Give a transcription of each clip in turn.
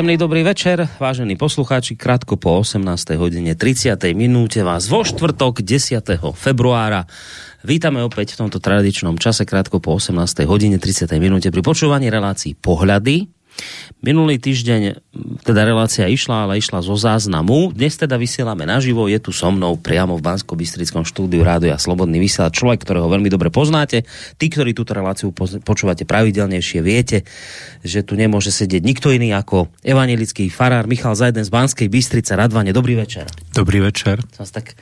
Príjemný dobrý večer, vážení poslucháči, krátko po 18. hodine 30. minúte vás vo štvrtok 10. februára. Vítame opäť v tomto tradičnom čase krátko po 18. hodine 30. minúte pri počúvaní relácií Pohľady Minulý týždeň teda relácia išla, ale išla zo záznamu. Dnes teda vysielame naživo, je tu so mnou priamo v bansko bystrickom štúdiu Rádia Slobodný vysielač, človek, ktorého veľmi dobre poznáte. Tí, ktorí túto reláciu počúvate pravidelnejšie, viete, že tu nemôže sedieť nikto iný ako evanelický farár Michal Zajden z Banskej Bystrice. Radvane, dobrý večer. Dobrý večer. Som tak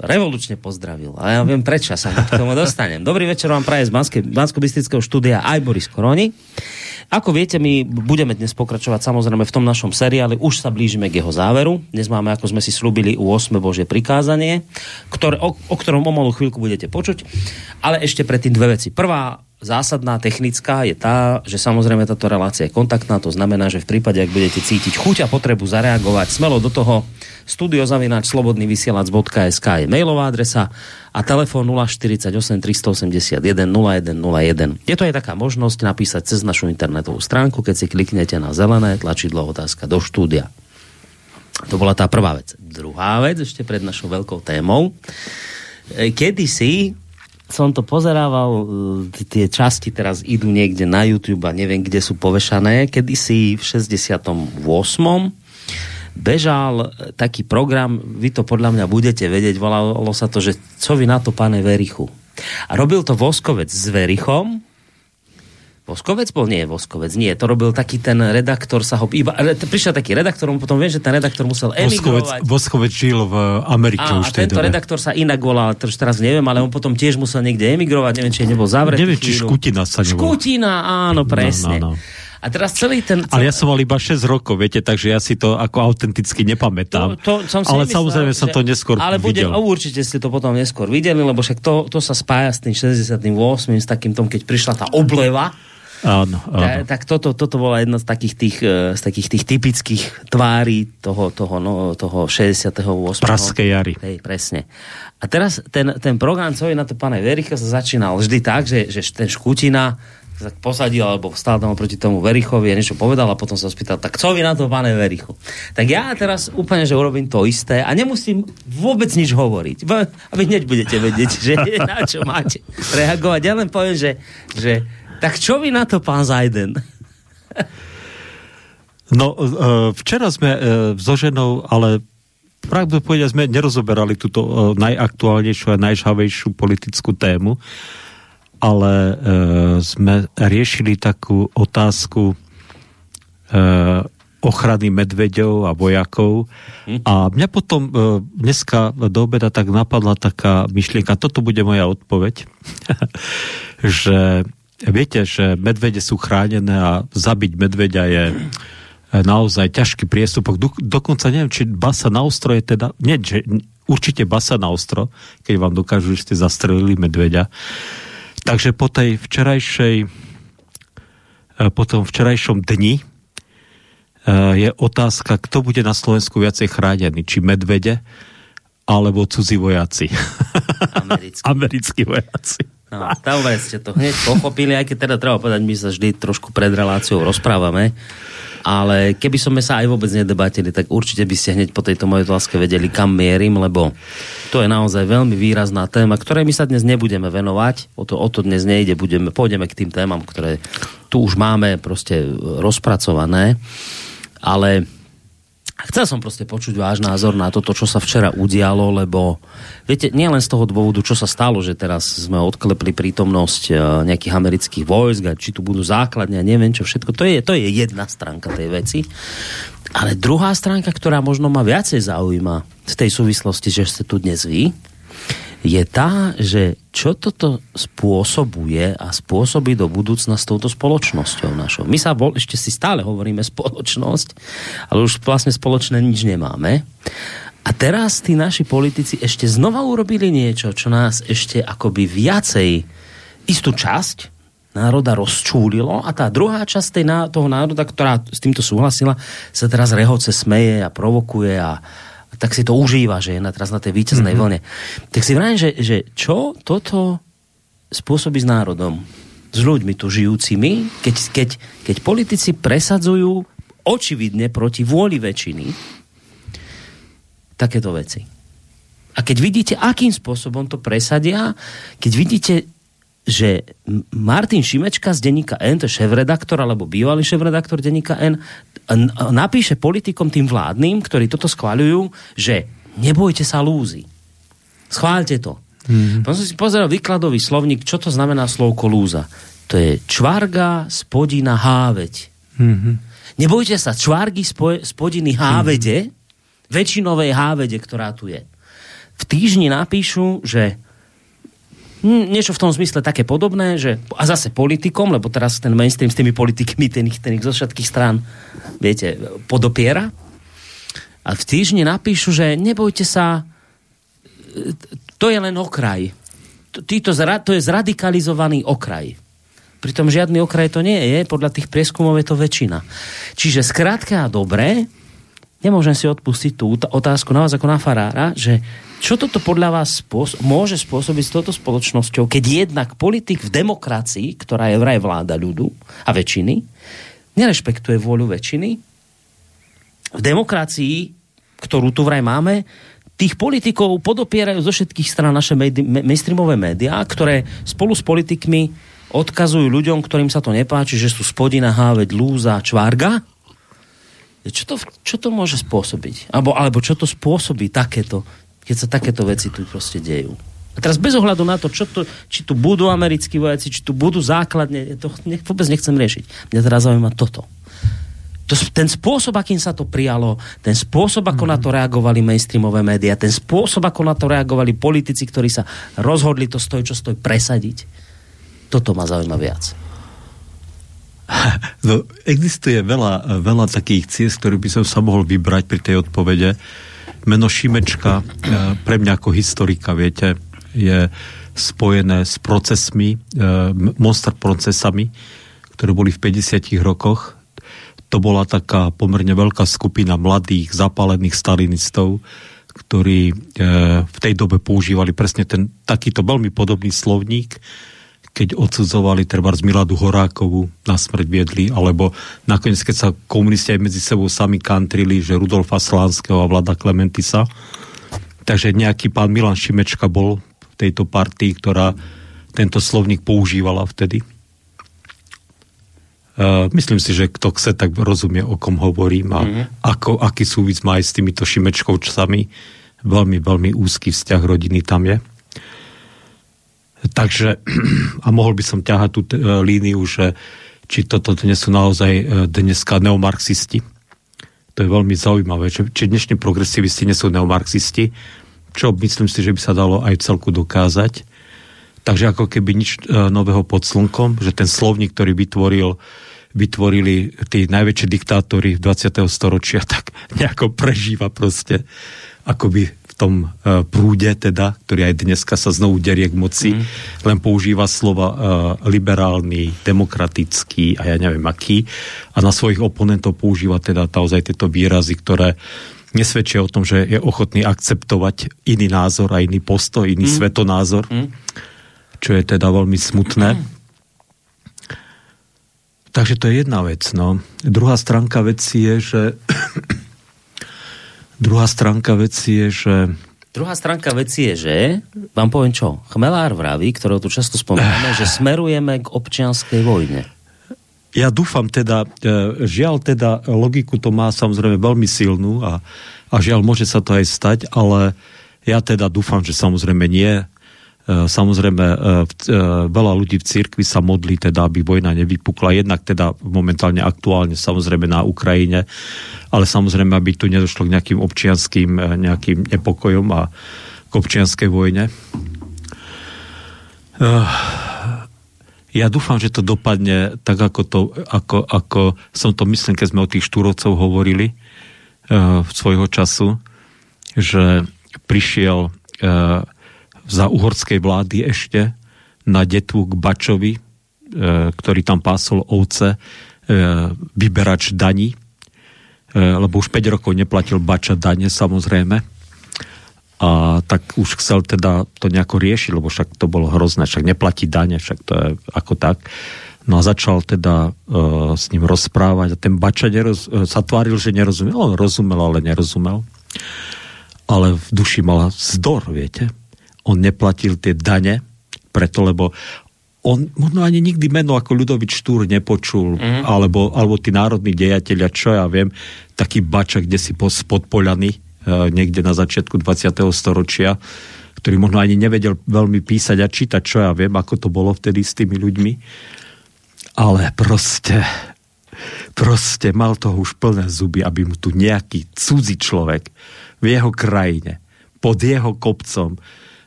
revolučne pozdravil. A ja viem prečo, sa k tomu dostanem. Dobrý večer vám praje z Bansko-Bystrického štúdia aj Boris Koroni. Ako viete, my budeme dnes pokračovať samozrejme v tom našom seriáli, už sa blížime k jeho záveru. Dnes máme, ako sme si slúbili, u 8. Božie prikázanie, ktoré, o, o ktorom o malú chvíľku budete počuť. Ale ešte predtým dve veci. Prvá, zásadná, technická je tá, že samozrejme táto relácia je kontaktná, to znamená, že v prípade, ak budete cítiť chuť a potrebu zareagovať smelo do toho, studiozavináč slobodnyvysielac.sk je mailová adresa a telefón 048 381 0101. Je to aj taká možnosť napísať cez našu internetovú stránku, keď si kliknete na zelené tlačidlo otázka do štúdia. To bola tá prvá vec. Druhá vec, ešte pred našou veľkou témou. E, kedy si som to pozerával, e, tie časti teraz idú niekde na YouTube a neviem, kde sú povešané. Kedy si v 68 bežal taký program, vy to podľa mňa budete vedieť, volalo sa to, že co vy na to, pane Verichu. A robil to Voskovec s Verichom, Voskovec bol? Nie, Voskovec, nie. To robil taký ten redaktor, sa ho... Iba, prišiel taký redaktor, potom viem, že ten redaktor musel emigrovať. Voskovec, Voskovec žil v Amerike a, už a tento dobe. redaktor sa inak volal, to už teraz neviem, ale on potom tiež musel niekde emigrovať, neviem, či nebol zavretý. Neviem, či Škutina sa nebol. Škutina, áno, presne. No, no, no. A teraz celý ten... Ale ja som mal iba 6 rokov, viete, takže ja si to ako autenticky nepamätám. To, to som si ale myslel, samozrejme som to neskôr ale bude, videl. určite ste to potom neskôr videli, lebo však to, to sa spája s tým 68. s takým tom, keď prišla tá obleva, Áno, áno. Tak, toto, toto bola jedna z takých tých, e, z takých tých typických tvári toho, toho, no, toho 68. Praskej jary. Hej, presne. A teraz ten, ten program, co je na to pane Vericha, sa začínal vždy tak, že, že ten Škutina tak posadil alebo stál tam proti tomu Verichovi a niečo povedal a potom sa spýtal, tak co vy na to, pane Verichu? Tak ja teraz úplne, že urobím to isté a nemusím vôbec nič hovoriť. A vy hneď budete vedieť, že na čo máte reagovať. Ja len poviem, že, že tak čo vy na to, pán Zajden? No, e, včera sme e, so ženou, ale pravdu povedať, sme nerozoberali túto e, najaktuálnejšiu a najžhavejšiu politickú tému, ale e, sme riešili takú otázku e, ochrany medveďov a vojakov. Hm. A mňa potom e, dneska do obeda tak napadla taká myšlienka, toto bude moja odpoveď, že viete, že medvede sú chránené a zabiť medveďa je e, naozaj ťažký priestupok. Do, dokonca neviem, či basa na ostro je teda... Nie, že, určite basa na ostro, keď vám dokážu, že ste zastrelili medveďa. Takže po tej včerajšej e, po tom včerajšom dni e, je otázka, kto bude na Slovensku viacej chránený, či medvede alebo cudzí vojaci. Americkí. Americkí vojaci. No, dobre ste to hneď pochopili, aj keď teda treba povedať, my sa vždy trošku pred reláciou rozprávame, ale keby sme sa aj vôbec nedebatili, tak určite by ste hneď po tejto mojej otázke vedeli, kam mierim, lebo to je naozaj veľmi výrazná téma, ktorej my sa dnes nebudeme venovať, o to, o to dnes nejde, budeme, pôjdeme k tým témam, ktoré tu už máme proste rozpracované, ale chcel som proste počuť váš názor na toto, čo sa včera udialo, lebo viete, nie len z toho dôvodu, čo sa stalo, že teraz sme odklepli prítomnosť e, nejakých amerických vojsk a či tu budú základne a neviem čo všetko, to je, to je jedna stránka tej veci. Ale druhá stránka, ktorá možno ma viacej zaujíma v tej súvislosti, že ste tu dnes vy, je tá, že čo toto spôsobuje a spôsobí do budúcna s touto spoločnosťou našou. My sa bol, ešte si stále hovoríme spoločnosť, ale už vlastne spoločné nič nemáme. A teraz tí naši politici ešte znova urobili niečo, čo nás ešte akoby viacej istú časť národa rozčúlilo a tá druhá časť tej, toho národa, ktorá s týmto súhlasila, sa teraz rehoce smeje a provokuje a, tak si to užíva, že je na, teraz na tej víťaznej mm-hmm. vlne. Tak si vrajím, že, že čo toto spôsobí s národom, s ľuďmi tu žijúcimi, keď, keď, keď politici presadzujú očividne proti vôli väčšiny takéto veci. A keď vidíte, akým spôsobom to presadia, keď vidíte, že Martin Šimečka z denníka N, to je šéf-redaktor, alebo bývalý šéf-redaktor denníka N, napíše politikom tým vládnym, ktorí toto schváľujú, že nebojte sa lúzy. Schváľte to. Mm-hmm. Potom som si pozeral výkladový slovník, čo to znamená slovko lúza. To je čvarga, spodina, háveď. Mm-hmm. Nebojte sa, čvargy, spodiny, hávede, mm-hmm. väčšinovej hávede, ktorá tu je v týždni napíšu, že niečo v tom zmysle také podobné, že a zase politikom, lebo teraz ten mainstream s tými politikmi, ten ich, ten ich zo všetkých strán, viete, podopiera. A v týždni napíšu, že nebojte sa, to je len okraj. Týto, to je zradikalizovaný okraj. Pritom žiadny okraj to nie je, podľa tých prieskumov je to väčšina. Čiže skrátka a dobré, nemôžem si odpustiť tú otázku na vás ako na farára, že čo toto podľa vás spôso- môže spôsobiť s touto spoločnosťou, keď jednak politik v demokracii, ktorá je vraj vláda ľudu a väčšiny, nerešpektuje vôľu väčšiny, v demokracii, ktorú tu vraj máme, tých politikov podopierajú zo všetkých stran naše médi- mainstreamové médiá, ktoré spolu s politikmi odkazujú ľuďom, ktorým sa to nepáči, že sú spodina, háveď, lúza, čvárga. Čo to, čo to môže spôsobiť? Alebo, alebo čo to spôsobí takéto keď sa takéto veci tu proste dejú. A teraz bez ohľadu na to, čo to, či tu budú americkí vojaci, či tu budú základne, to ne, vôbec nechcem riešiť. Mňa teraz zaujíma toto. To, ten spôsob, akým sa to prijalo, ten spôsob, ako mm. na to reagovali mainstreamové médiá, ten spôsob, ako na to reagovali politici, ktorí sa rozhodli to stoj, čo stoj presadiť, toto ma zaujíma viac. No, existuje veľa, veľa takých ciest, ktorých by som sa mohol vybrať pri tej odpovede meno Šimečka e, pre mňa ako historika, viete, je spojené s procesmi, e, monster procesami, ktoré boli v 50 rokoch. To bola taká pomerne veľká skupina mladých, zapálených stalinistov, ktorí e, v tej dobe používali presne ten takýto veľmi podobný slovník, keď odsudzovali treba z Miladu Horákovu na smrť viedli, alebo nakoniec, keď sa komunisti aj medzi sebou sami kantrili, že Rudolfa Slánskeho a Vlada Klementisa. Takže nejaký pán Milan Šimečka bol v tejto partii, ktorá tento slovník používala vtedy. Uh, myslím si, že kto chce, tak rozumie, o kom hovorím a mm-hmm. ako, aký súvis má aj s týmito Šimečkovčami. Veľmi, veľmi úzky vzťah rodiny tam je. Takže, a mohol by som ťahať tú t- e, líniu, že či toto dnes sú naozaj e, dneska neomarxisti. To je veľmi zaujímavé, že, či dnešní progresivisti nie sú neomarxisti, čo myslím si, že by sa dalo aj celku dokázať. Takže ako keby nič e, nového pod slnkom, že ten slovník, ktorý vytvoril vytvorili tí najväčší diktátori v 20. storočia, tak nejako prežíva proste akoby tom uh, prúde, teda, ktorý aj dneska sa znovu derie k moci, mm. len používa slova uh, liberálny, demokratický a ja neviem aký. A na svojich oponentov používa teda naozaj tieto výrazy, ktoré nesvedčia o tom, že je ochotný akceptovať iný názor a iný postoj, iný mm. svetonázor, mm. čo je teda veľmi smutné. Mm. Takže to je jedna vec. No. Druhá stránka veci je, že Druhá stránka veci je, že... Druhá stránka veci je, že, vám poviem čo, Chmelár vraví, ktorého tu často spomíname, že smerujeme k občianskej vojne. Ja dúfam teda, e, žiaľ teda logiku to má samozrejme veľmi silnú a, a žiaľ môže sa to aj stať, ale ja teda dúfam, že samozrejme nie. E, samozrejme, e, e, veľa ľudí v cirkvi sa modlí teda, aby vojna nevypukla, jednak teda momentálne aktuálne samozrejme na Ukrajine, ale samozrejme, aby tu nedošlo k nejakým občianským nejakým nepokojom a k občianskej vojne. Ja dúfam, že to dopadne tak, ako, to, ako, ako som to myslím, keď sme o tých štúrovcov hovorili v svojho času, že prišiel za uhorskej vlády ešte na detvu k Bačovi, e, ktorý tam pásol ovce, e, vyberač daní, e, lebo už 5 rokov neplatil Bača dane samozrejme. A tak už chcel teda to nejako riešiť, lebo však to bolo hrozné, však neplatí dane, však to je ako tak. No a začal teda uh, s ním rozprávať a ten Bača neroz, uh, sa tváril, že nerozumel. On rozumel, ale nerozumel. Ale v duši mal zdor, viete. On neplatil tie dane, preto lebo on možno ani nikdy meno ako Ľudovič Štúr nepočul, mm. alebo, alebo tí národní dejatelia, čo ja viem, taký bača, kde si spodpoľaný, e, niekde na začiatku 20. storočia, ktorý možno ani nevedel veľmi písať a čítať, čo ja viem, ako to bolo vtedy s tými ľuďmi. Ale proste, proste mal toho už plné zuby, aby mu tu nejaký cudzí človek v jeho krajine, pod jeho kopcom,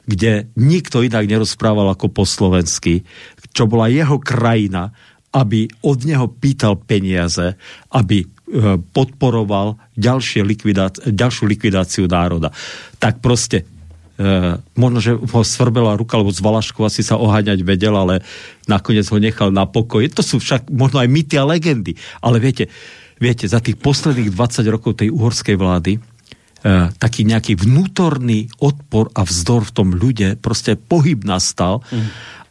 kde nikto inak nerozprával ako po slovensky, čo bola jeho krajina, aby od neho pýtal peniaze, aby e, podporoval ďalšie likvidá- ďalšiu likvidáciu národa. Tak proste e, možno, že ho svrbela ruka, lebo z Valašku asi sa oháňať vedel, ale nakoniec ho nechal na pokoj. To sú však možno aj mýty a legendy. Ale viete, viete, za tých posledných 20 rokov tej uhorskej vlády taký nejaký vnútorný odpor a vzdor v tom ľude, proste pohyb nastal mm.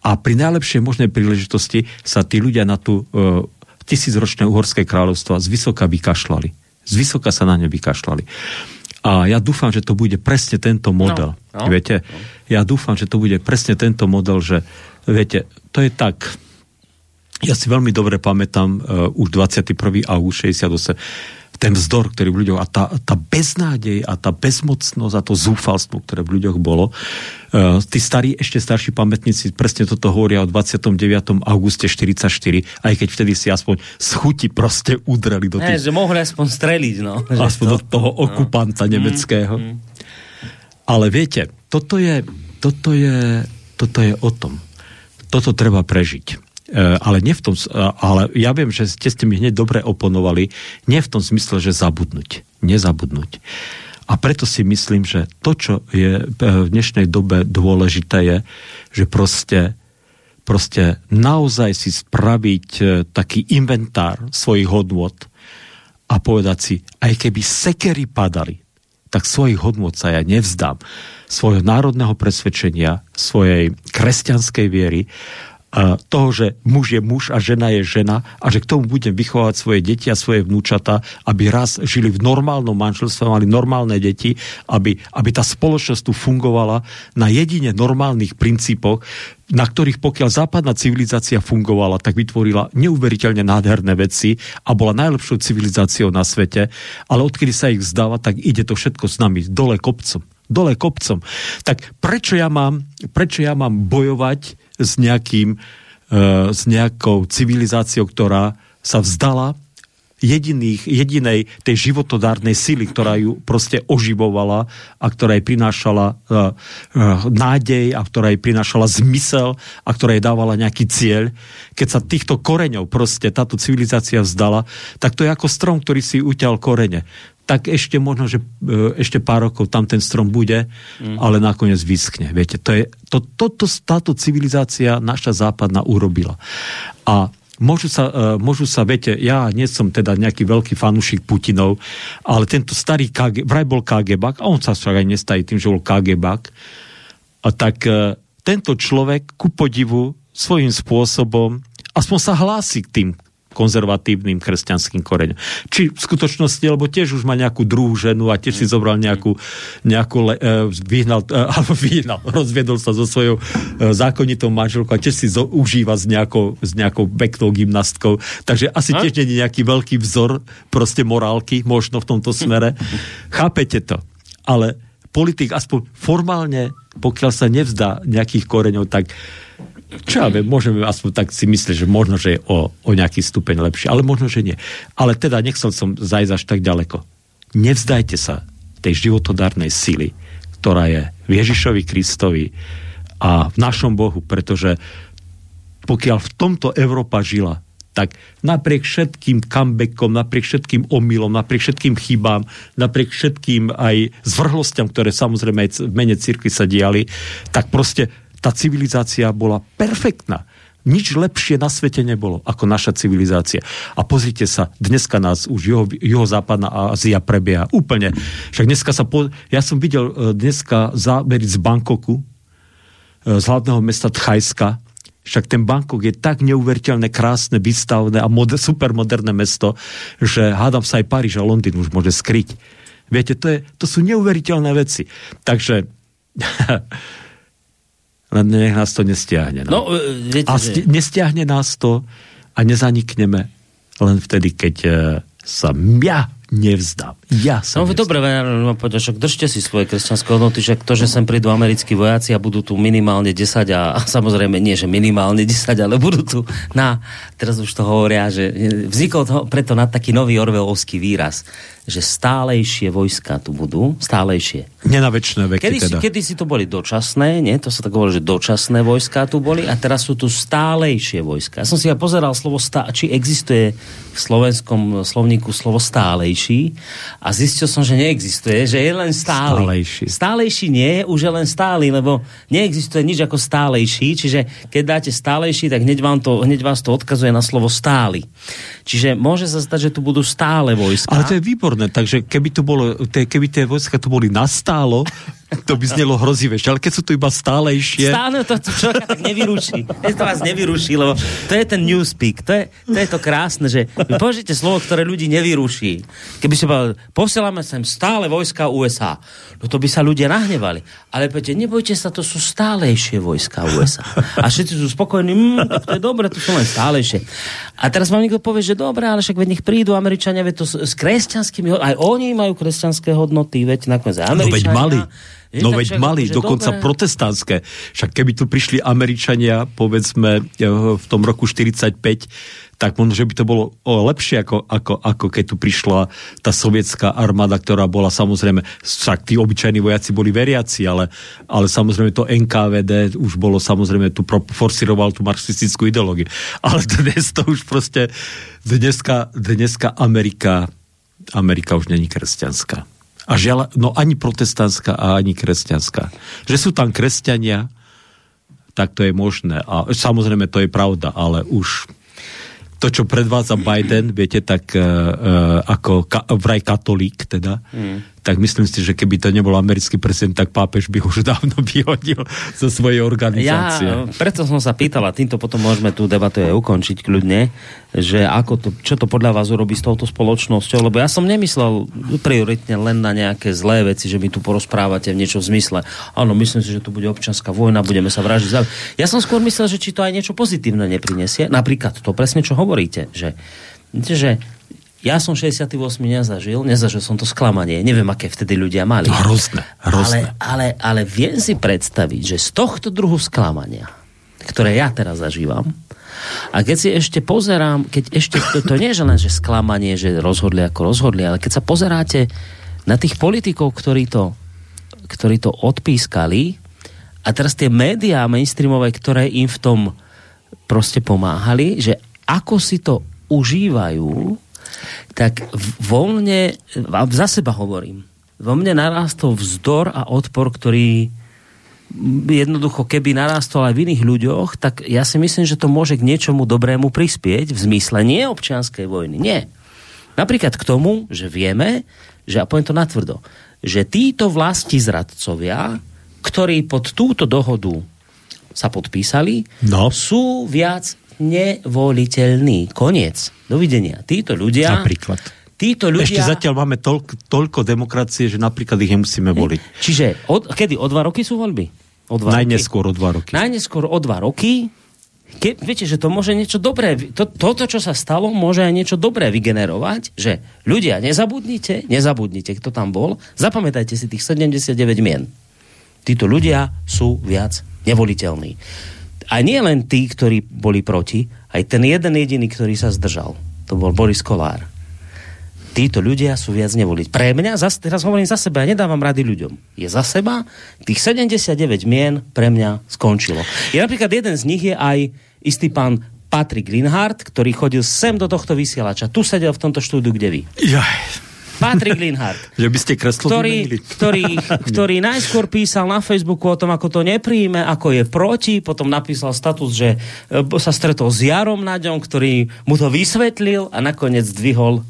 a pri najlepšej možnej príležitosti sa tí ľudia na tú uh, tisícročné uhorské kráľovstvo z vysoka vykašľali. Z vysoka sa na ne vykašľali. A ja dúfam, že to bude presne tento model. No, no, viete, no. ja dúfam, že to bude presne tento model, že viete, to je tak, ja si veľmi dobre pamätám uh, už 21. august 68 ten vzdor, ktorý v ľuďoch a tá, tá beznádej a tá bezmocnosť a to zúfalstvo, ktoré v ľuďoch bolo. Uh, tí starí, ešte starší pamätníci presne toto hovoria o 29. auguste 44, aj keď vtedy si aspoň z chuti proste udreli do tých... Ne, že mohli aspoň streliť, no. Aspoň to, do toho no. okupanta nemeckého. Mm, mm. Ale viete, toto je, toto je, toto je o tom. Toto treba prežiť. E, ale nie v tom, e, ale ja viem, že ste, ste mi hneď dobre oponovali, nie v tom smysle, že zabudnúť, nezabudnúť. A preto si myslím, že to, čo je e, v dnešnej dobe dôležité je, že proste, proste naozaj si spraviť taký inventár svojich hodnôt a povedať si, aj keby sekery padali, tak svojich hodnôt sa ja nevzdám. Svojho národného presvedčenia, svojej kresťanskej viery toho, že muž je muž a žena je žena a že k tomu budem vychovať svoje deti a svoje vnúčata, aby raz žili v normálnom manželstve, mali normálne deti, aby, aby tá spoločnosť tu fungovala na jedine normálnych princípoch, na ktorých pokiaľ západná civilizácia fungovala, tak vytvorila neuveriteľne nádherné veci a bola najlepšou civilizáciou na svete, ale odkedy sa ich vzdáva, tak ide to všetko s nami dole kopcom. Dole kopcom. Tak prečo ja mám, prečo ja mám bojovať s, nejakým, e, s nejakou civilizáciou, ktorá sa vzdala jediných, jedinej tej životodárnej sily, ktorá ju proste oživovala a ktorá jej prinášala uh, uh, nádej a ktorá jej prinášala zmysel a ktorá jej dávala nejaký cieľ. Keď sa týchto koreňov proste táto civilizácia vzdala, tak to je ako strom, ktorý si uťal korene tak ešte možno, že e, ešte pár rokov tam ten strom bude, mm. ale nakoniec vyskne. Viete, to je, to, toto táto civilizácia naša západná urobila. A môžu sa, uh, môžu sa, viete, ja nie som teda nejaký veľký fanúšik Putinov, ale tento starý KG, vraj bol KGBak, a on sa však aj nestají tým, že bol KGBak, a tak uh, tento človek ku podivu svojím spôsobom aspoň sa hlási k tým konzervatívnym kresťanským koreňom. Či v skutočnosti, lebo tiež už má nejakú druhú ženu a tiež si zobral nejakú, nejakú uh, vyhnal, uh, alebo vyhnal, rozviedol sa so svojou uh, zákonitou manželkou a tiež si zo, užíva s nejakou, s nejakou peknou gymnastkou. Takže asi a? tiež nie je nejaký veľký vzor proste morálky možno v tomto smere. Chápete to? Ale politik aspoň formálne, pokiaľ sa nevzdá nejakých koreňov, tak čo ja viem, môžeme aspoň tak si myslieť, že možno, že je o, o nejaký stupeň lepšie, ale možno, že nie. Ale teda nechcel som zajsť až tak ďaleko. Nevzdajte sa tej životodárnej sily, ktorá je v Ježišovi Kristovi a v našom Bohu, pretože pokiaľ v tomto Európa žila, tak napriek všetkým comebackom, napriek všetkým omylom, napriek všetkým chybám, napriek všetkým aj zvrhlostiam, ktoré samozrejme aj v mene cirkvi sa diali, tak proste tá civilizácia bola perfektná. Nič lepšie na svete nebolo ako naša civilizácia. A pozrite sa, dneska nás už juho, juhozápadná Ázia prebieha úplne. Však dneska sa... Po, ja som videl e, dneska zábery z Bangkoku, e, z hlavného mesta Tchajska, Však ten Bangkok je tak neuveriteľne krásne, vystavné a moder, supermoderné mesto, že hádam sa aj Paríž a Londýn už môže skryť. Viete, to, je, to sú neuveriteľné veci. Takže len nech nás to nestiahne. No, No, e, viete, a sti- nestiahne nás to a nezanikneme len vtedy, keď e, sa ja nevzdám. Ja sa No dobre, no, povedať, však držte si svoje kresťanské hodnoty, že to, že sem prídu americkí vojaci a budú tu minimálne 10 a, a samozrejme nie, že minimálne 10, ale budú tu na, teraz už to hovoria, že vznikol to preto na taký nový orvelovský výraz, že stálejšie vojska tu budú, stálejšie. Nie na väčšie veky Kedy, teda. si, kedy si to boli dočasné, nie? To sa tak hovorilo, že dočasné vojska tu boli a teraz sú tu stálejšie vojska. Ja som si ja pozeral slovo stá, či existuje v slovenskom slovníku slovo stálejší a zistil som, že neexistuje, že je len stály. Stálejší. Stálejší nie je, už je len stály, lebo neexistuje nič ako stálejší, čiže keď dáte stálejší, tak hneď, vám to, hneď vás to odkazuje na slovo stály. Čiže môže sa stať, že tu budú stále vojska. Ale to je výborné, takže keby, tu bolo, keby tie vojska tu boli nastálo, to by znelo hrozivejšie. Ale keď sú tu iba stálejšie... Stále to, to človeka tak nevyruší. To vás nevyruší, lebo to je ten newspeak. To je, to je to krásne, že vy použijete slovo, ktoré ľudí nevyruší. Keby ste povedali, posielame sem stále vojska USA, no to by sa ľudia nahnevali. Ale poďte, nebojte sa, to sú stálejšie vojska USA. A všetci sú spokojní, mm, tak to je dobre, to sú len stálejšie. A teraz vám niekto povie, že dobre, ale však veď nech prídu Američania, veď to s, s kresťanskými aj oni majú kresťanské hodnoty, veď nakoniec aj No veď Američania. mali. No tak veď však mali, dokonca dobre. protestantské. Však keby tu prišli Američania, povedzme, eh, v tom roku 45, tak možno, že by to bolo lepšie, ako, ako, ako keď tu prišla tá sovietská armáda, ktorá bola samozrejme, však tí obyčajní vojaci boli veriaci, ale, ale samozrejme to NKVD už bolo samozrejme, tu pro, forsiroval tú marxistickú ideológiu. Ale dnes to už proste, dneska, dneska Amerika, Amerika už není kresťanská. A žiaľ, no ani protestantská a ani kresťanská. Že sú tam kresťania, tak to je možné. A samozrejme to je pravda, ale už to, čo predvádza Biden, viete, tak uh, ako ka, vraj katolík teda, mm. Tak myslím si, že keby to nebol americký prezident, tak pápež by už dávno vyhodil zo svojej organizácie. Ja, preto som sa pýtal, a týmto potom môžeme tú debatu aj ukončiť kľudne, že ako to, čo to podľa vás urobí s touto spoločnosťou, lebo ja som nemyslel prioritne len na nejaké zlé veci, že mi tu porozprávate v niečo v zmysle. Áno, myslím si, že tu bude občanská vojna, budeme sa vražiť. Ja som skôr myslel, že či to aj niečo pozitívne neprinesie. Napríklad to presne, čo hovoríte, že, že ja som 68 nezažil, nezažil som to sklamanie, neviem, aké vtedy ľudia mali. No, hrozné, hrozné. Ale, ale, ale viem si predstaviť, že z tohto druhu sklamania, ktoré ja teraz zažívam, a keď si ešte pozerám, keď ešte, to, to nie je len, že sklamanie, že rozhodli ako rozhodli, ale keď sa pozeráte na tých politikov, ktorí to, ktorí to odpískali a teraz tie médiá mainstreamové, ktoré im v tom proste pomáhali, že ako si to užívajú, tak vo mne, a za seba hovorím, vo mne narástol vzdor a odpor, ktorý jednoducho, keby narástol aj v iných ľuďoch, tak ja si myslím, že to môže k niečomu dobrému prispieť v zmysle nie občianskej vojny, nie. Napríklad k tomu, že vieme, že, a poviem to natvrdo, že títo vlasti zradcovia, ktorí pod túto dohodu sa podpísali, No. sú viac nevoliteľní. Koniec. Dovidenia. Títo ľudia... Napríklad. Títo Ešte ľudia... zatiaľ máme toľko, toľko demokracie, že napríklad ich nemusíme voliť. Čiže od, kedy? O dva roky sú voľby? O dva Najneskôr o dva roky. roky. Najneskôr o dva roky. Ke, viete, že to môže niečo dobré, to, toto, čo sa stalo, môže aj niečo dobré vygenerovať, že ľudia, nezabudnite, nezabudnite, kto tam bol, zapamätajte si tých 79 mien. Títo ľudia sú viac nevoliteľní. A nie len tí, ktorí boli proti, aj ten jeden jediný, ktorý sa zdržal. To bol Boris Kolár. Títo ľudia sú viac nevoliť. Pre mňa, zas, teraz hovorím za seba, ja nedávam rady ľuďom. Je za seba, tých 79 mien pre mňa skončilo. Je napríklad jeden z nich je aj istý pán Patrick Linhardt, ktorý chodil sem do tohto vysielača. Tu sedel v tomto štúdiu, kde vy. Jaj, Patrick Linhardt že by ste kreslo ktorý, ktorý, ktorý najskôr písal na Facebooku o tom, ako to nepríjme, ako je proti, potom napísal status, že e, sa stretol s Jarom Naďom, ktorý mu to vysvetlil a nakoniec zdvihol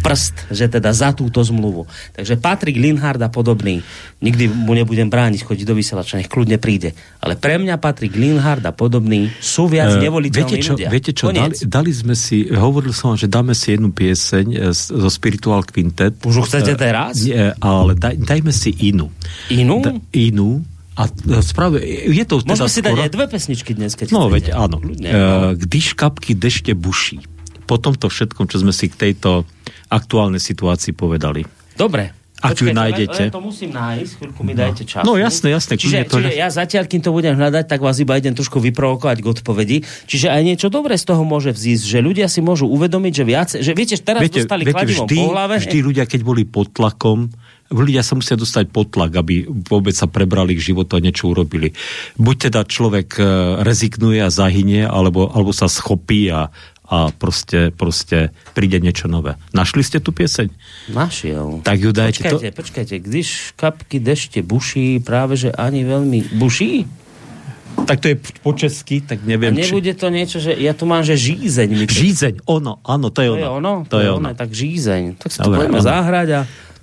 prst, že teda za túto zmluvu. Takže Patrik Linhard a podobný, nikdy mu nebudem brániť chodiť do vysielača, nech kľudne príde. Ale pre mňa Patrik Linhard a podobný sú viac uh, nevoliteľní viete čo, ľudia. Viete čo, dali, dali, sme si, hovoril som, že dáme si jednu pieseň e, zo Spiritual Quintet. Už chcete teraz? Nie, ale daj, dajme si inú. Inú? Da, inú. A správne, je to Môžeme teda si skoro... dať aj dve pesničky dnes, keď No, veď áno. Uh, Když kapky dešte buší. Po tomto všetkom, čo sme si k tejto aktuálnej situácii povedali. Dobre. Ak ju nájdete. Len, len to musím nájsť, chvíľku mi dajte čas. No jasné, jasné. Čiže, to, čiže ja zatiaľ, kým to budem hľadať, tak vás iba idem trošku vyprovokovať k odpovedi. Čiže aj niečo dobré z toho môže vzísť, že ľudia si môžu uvedomiť, že viac, že viete, teraz viete, dostali viete, kladivom vždy, po hlave. Vždy ľudia, keď boli pod tlakom, ľudia sa musia dostať pod tlak, aby vôbec sa prebrali k životu a niečo urobili. Buď teda človek e, rezignuje a zahynie, alebo, alebo sa schopí a, a proste, proste príde niečo nové. Našli ste tú pieseň? Našiel. Tak ju dajte počkajte, to... počkajte, když kapky dešte buší, práve že ani veľmi buší? Tak to je po česky, tak neviem. A nebude to niečo, že ja tu mám, že žízeň. Mi to... Žízeň, ono, áno, to je To je ono. ono? To je ono. Tak žízeň. Tak si to Dobre, poďme áno. zahrať a...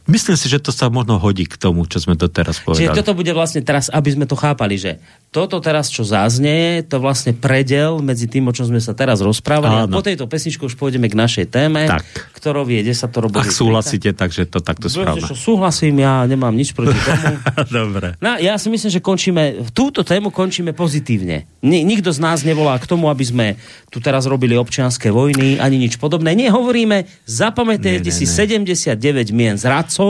Myslím si, že to sa možno hodí k tomu, čo sme doteraz povedali. Čiže toto bude vlastne teraz, aby sme to chápali, že toto teraz, čo zaznie, to vlastne predel medzi tým, o čom sme sa teraz rozprávali. Áno. A po tejto pesničke už pôjdeme k našej téme, Tak. ktorou sa to robí. Ak súhlasíte, takže to takto správne. Čo, súhlasím, ja nemám nič proti tomu. Dobre. No, ja si myslím, že končíme, túto tému končíme pozitívne. Ni, nikto z nás nevolá k tomu, aby sme tu teraz robili občianské vojny, ani nič podobné. Nie, hovoríme, zapamätajte si nie, 79 mien zradcov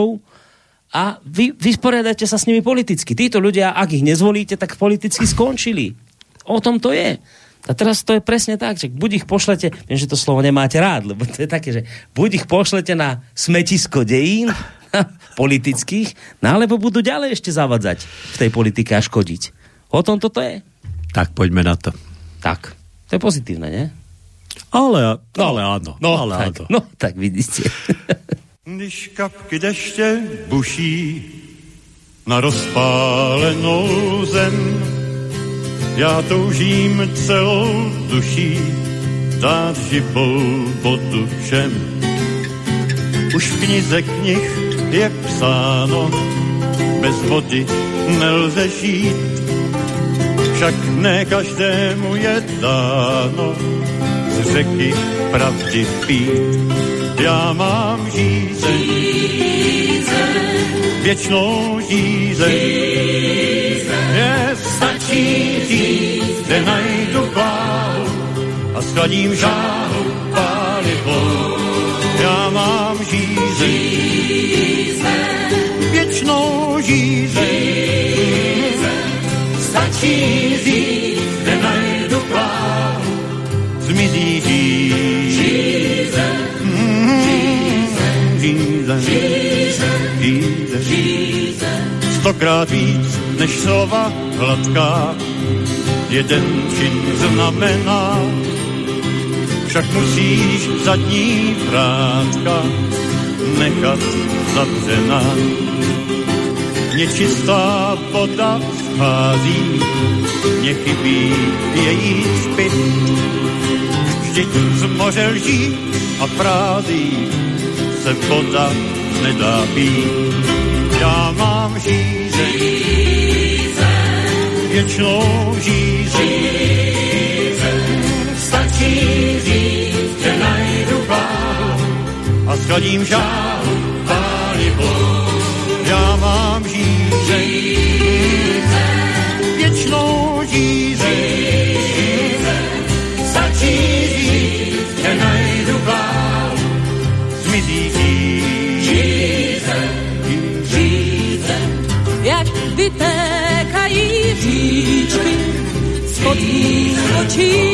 a vy, vysporiadajte sa s nimi politicky. Títo ľudia, ak ich nezvolíte, tak politicky skončili. O tom to je. A teraz to je presne tak, že buď ich pošlete, viem, že to slovo nemáte rád, lebo to je také, že buď ich pošlete na smetisko dejín, politických, no alebo budú ďalej ešte zavadzať v tej politike a škodiť. O tom toto je. Tak poďme na to. Tak. To je pozitívne, nie? Ale, ale áno. No, ale tak, áno. no tak vidíte. Když kapky deště buší na rozpálenou zem, já toužím celou duší dát živou vodu všem. Už v knize knih je psáno, bez vody nelze žít, však ne každému je dáno z řeky pravdy pít. Já mám žízeň, věčnou žízeň. Je stačí říct, kde najdu pláhu a schladím žáhu pálivou. Já mám žízeň, věčnou žízeň. Stačí říct, Žízeň, žízeň, stokrát víc než slova hladká, jeden čin znamená, však musíš zadní vrátka nechat zavřená. Nečistá voda schází, mně chybí její zpět. Vždyť z moře lží a frází se voda nedá pít. Já mám žízeň, věčnou žízeň. Stačí říct, že najdu pláhu a schladím žáhu pálivou. Já mám žízeň, věčnou žízeň. Vytékají říčky spod mých očí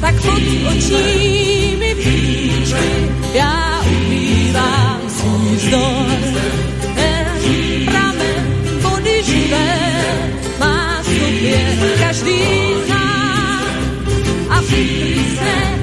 tak pod očními příčky já umývám svůj vzdor. Ten pramen vody živé má v sobě každý z nás a všichni se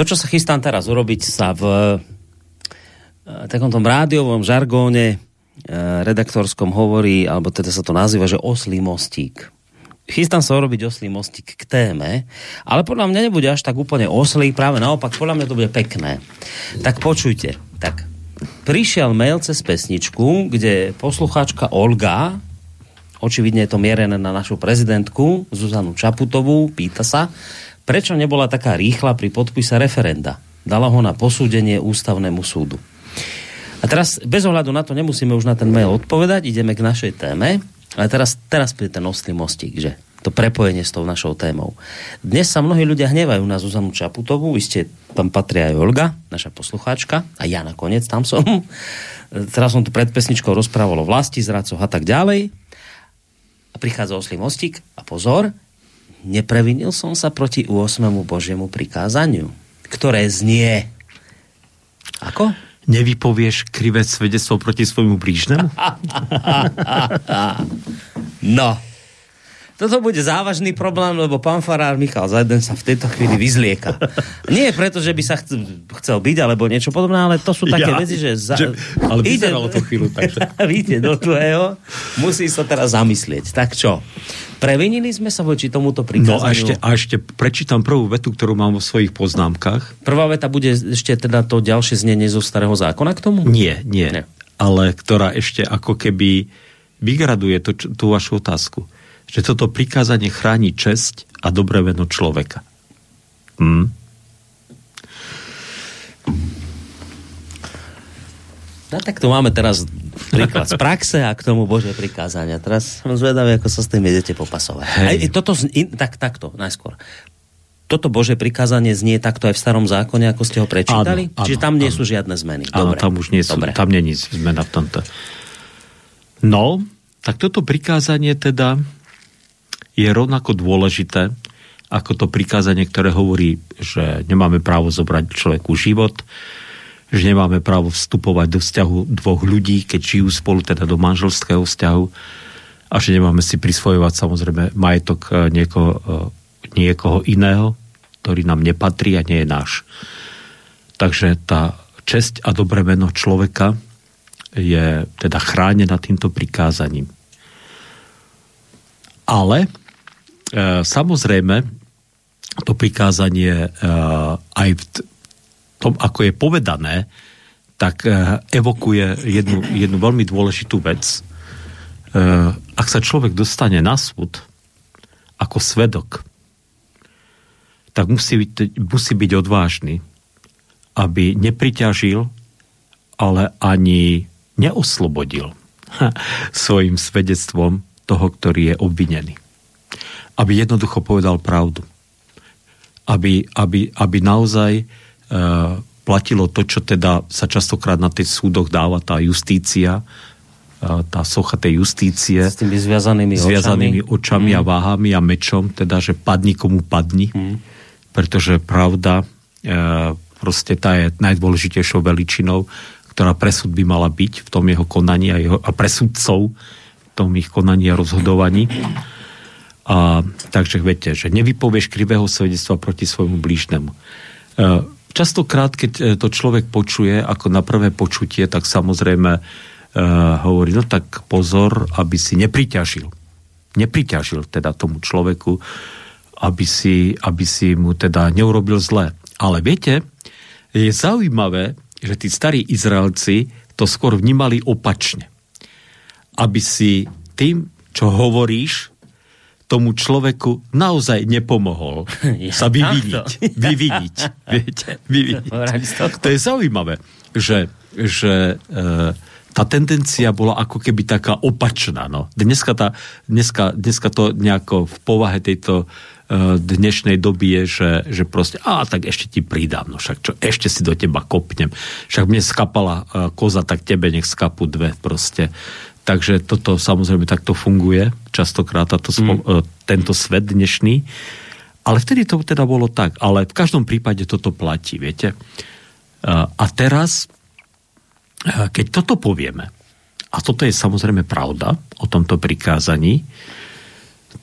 To, čo sa chystám teraz urobiť, sa v e, takom tom rádiovom žargóne e, redaktorskom hovorí, alebo teda sa to nazýva, že oslý mostík. Chystám sa urobiť oslý mostík k téme, ale podľa mňa nebude až tak úplne oslý, práve naopak, podľa mňa to bude pekné. Tak počujte, tak prišiel mail cez pesničku, kde poslucháčka Olga, očividne je to mierené na našu prezidentku Zuzanu Čaputovú, pýta sa, prečo nebola taká rýchla pri podpise referenda. Dala ho na posúdenie ústavnému súdu. A teraz, bez ohľadu na to, nemusíme už na ten mail odpovedať, ideme k našej téme. Ale teraz, teraz príde ten ostrý mostík, že? To prepojenie s tou našou témou. Dnes sa mnohí ľudia hnevajú na Zuzanu Čaputovú, ste tam patria aj Olga, naša poslucháčka, a ja nakoniec tam som. Teraz som tu pred pesničkou rozprával o vlasti, zradcoch a tak ďalej. A prichádza oslý mostík a pozor, neprevinil som sa proti 8. Božiemu prikázaniu, ktoré znie... Ako? Nevypovieš krivé svedectvo proti svojmu blížnemu? No. Toto bude závažný problém, lebo pán farár Michal Zajden sa v tejto chvíli vyzlieka. Nie preto, že by sa chcel, byť, alebo niečo podobné, ale to sú také Ja, veci, že... Za... že- ale vyzeralo to chvíľu tak, že- Víte, do tvojho musí sa teraz zamyslieť. Tak čo? Previnili sme sa voči tomuto prikázaniu? No a ešte, a ešte prečítam prvú vetu, ktorú mám vo svojich poznámkach. Prvá veta bude ešte teda to ďalšie znenie zo starého zákona k tomu? Nie, nie, Nie. Ale ktorá ešte ako keby vygraduje to, tú vašu otázku. Že toto prikázanie chráni česť a dobré meno človeka. Hm? No tak tu máme teraz príklad z praxe a k tomu Bože prikázania. Teraz som zvedavý, ako sa s tým idete popasovať. Aj, toto, tak, takto, najskôr. Toto Bože prikázanie znie takto aj v starom zákone, ako ste ho prečítali? Áno, áno, Čiže tam nie áno. sú žiadne zmeny. Áno, Dobre. tam už nie sú, Dobre. tam nie je zmena v tomto. No, tak toto prikázanie teda je rovnako dôležité ako to prikázanie, ktoré hovorí, že nemáme právo zobrať človeku život, že nemáme právo vstupovať do vzťahu dvoch ľudí, keď žijú spolu, teda do manželského vzťahu a že nemáme si prisvojovať samozrejme majetok eh, niekoho, eh, niekoho iného, ktorý nám nepatrí a nie je náš. Takže tá česť a dobré meno človeka je teda chránená týmto prikázaním. Ale e, samozrejme to prikázanie e, aj v tom, ako je povedané, tak e, evokuje jednu, jednu veľmi dôležitú vec. E, ak sa človek dostane na súd ako svedok, tak musí byť, musí byť odvážny, aby nepriťažil, ale ani neoslobodil svojim svedectvom toho, ktorý je obvinený. Aby jednoducho povedal pravdu. Aby, aby, aby naozaj e, platilo to, čo teda sa častokrát na tých súdoch dáva tá justícia, e, tá socha tej justície S tými zviazanými, zviazanými očami. očami a váhami a mečom, teda, že padni komu padni, pretože pravda e, proste tá je najdôležitejšou veličinou, ktorá presud by mala byť v tom jeho konaní a, jeho, a presudcov v tom ich konaní a rozhodovaní. A, takže viete, že nevypovieš krivého svedectva proti svojmu blížnemu. E, častokrát, keď e, to človek počuje ako na prvé počutie, tak samozrejme e, hovorí, no tak pozor, aby si nepriťažil. Nepriťažil teda tomu človeku, aby si, aby si mu teda neurobil zle. Ale viete, je zaujímavé, že tí starí Izraelci to skôr vnímali opačne. Aby si tým, čo hovoríš, tomu človeku naozaj nepomohol Ja, sa vyviniť. Vyviniť. Viete? To je zaujímavé, že, že e, tá tendencia bola ako keby taká opačná. No. Dneska, tá, dneska, dneska to nejako v povahe tejto e, dnešnej doby je, že, že proste, a tak ešte ti pridám, no však čo, ešte si do teba kopnem. Však mne skapala e, koza, tak tebe nech skapu dve proste. Takže toto samozrejme takto funguje častokrát táto, mm. e, tento svet dnešný. Ale vtedy to teda bolo tak. Ale v každom prípade toto platí, viete. E, A teraz, e, keď toto povieme, a toto je samozrejme pravda o tomto prikázaní,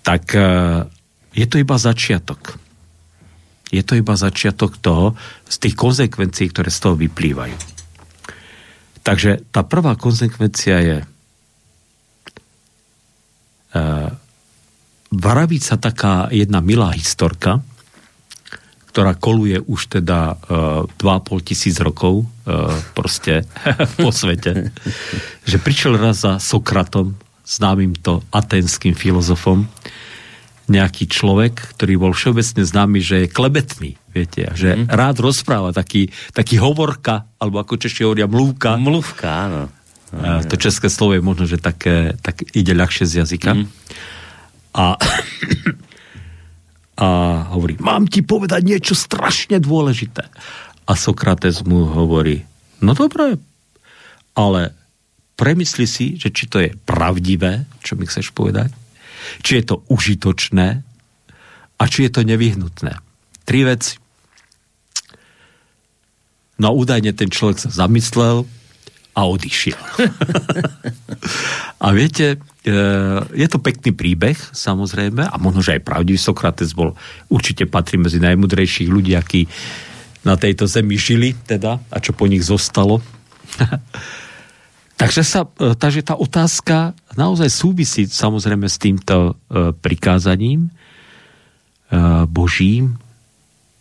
tak je to iba začiatok. Je to iba začiatok toho, z tých konsekvencií, ktoré z toho vyplývajú. Takže tá prvá konsekvencia je vraviť sa taká jedna milá historka, ktorá koluje už teda uh, 2,5 tisíc rokov uh, proste po svete. že prišiel raz za Sokratom, známym to atenským filozofom, nejaký človek, ktorý bol všeobecne známy, že je klebetný, viete, že mm. rád rozpráva, taký, taký hovorka, alebo ako Češi hovoria, mluvka. Mluvka, áno. A to české slovo je možno, že také, tak ide ľahšie z jazyka. Mm. A, a hovorí, mám ti povedať niečo strašne dôležité. A Sokrates mu hovorí, no dobré, ale premysli si, že či to je pravdivé, čo mi chceš povedať, či je to užitočné a či je to nevyhnutné. Tri veci. No údajne ten človek sa zamyslel a odišiel. a viete, e, je to pekný príbeh, samozrejme, a možno, že aj pravdivý Sokrates bol, určite patrí medzi najmudrejších ľudí, akí na tejto zemi žili, teda, a čo po nich zostalo. Takže, sa, e, takže tá otázka naozaj súvisí samozrejme s týmto e, prikázaním Božím.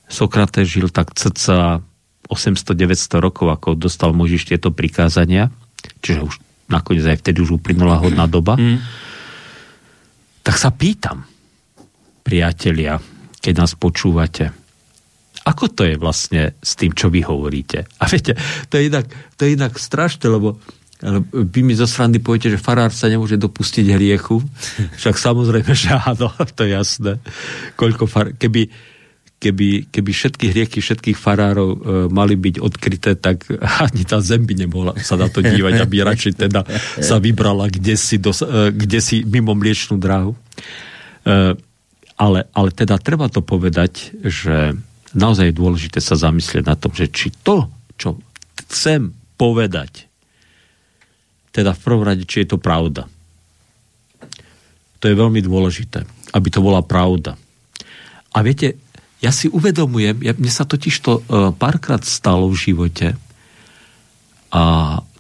Sokrates žil tak cca 800-900 rokov, ako dostal Možiš tieto prikázania, čiže už nakoniec aj vtedy už uplynula hodná doba. Mm. Tak sa pýtam, priatelia, keď nás počúvate, ako to je vlastne s tým, čo vy hovoríte? A viete, to je inak, to je inak strašné, lebo vy mi zo srandy poviete, že farár sa nemôže dopustiť hriechu. Však samozrejme, že áno, to je jasné. Koľko far... keby, keby, keby všetky hriechy všetkých farárov e, mali byť odkryté, tak ani tá zem by nemohla sa na to dívať, aby radšej teda sa vybrala kde si, dos, e, kde si mimo mliečnú dráhu. E, ale, ale teda treba to povedať, že naozaj je dôležité sa zamyslieť na tom, že či to, čo chcem povedať, teda v prvom rade, či je to pravda. To je veľmi dôležité, aby to bola pravda. A viete, ja si uvedomujem, ja, mne sa totiž to uh, párkrát stalo v živote a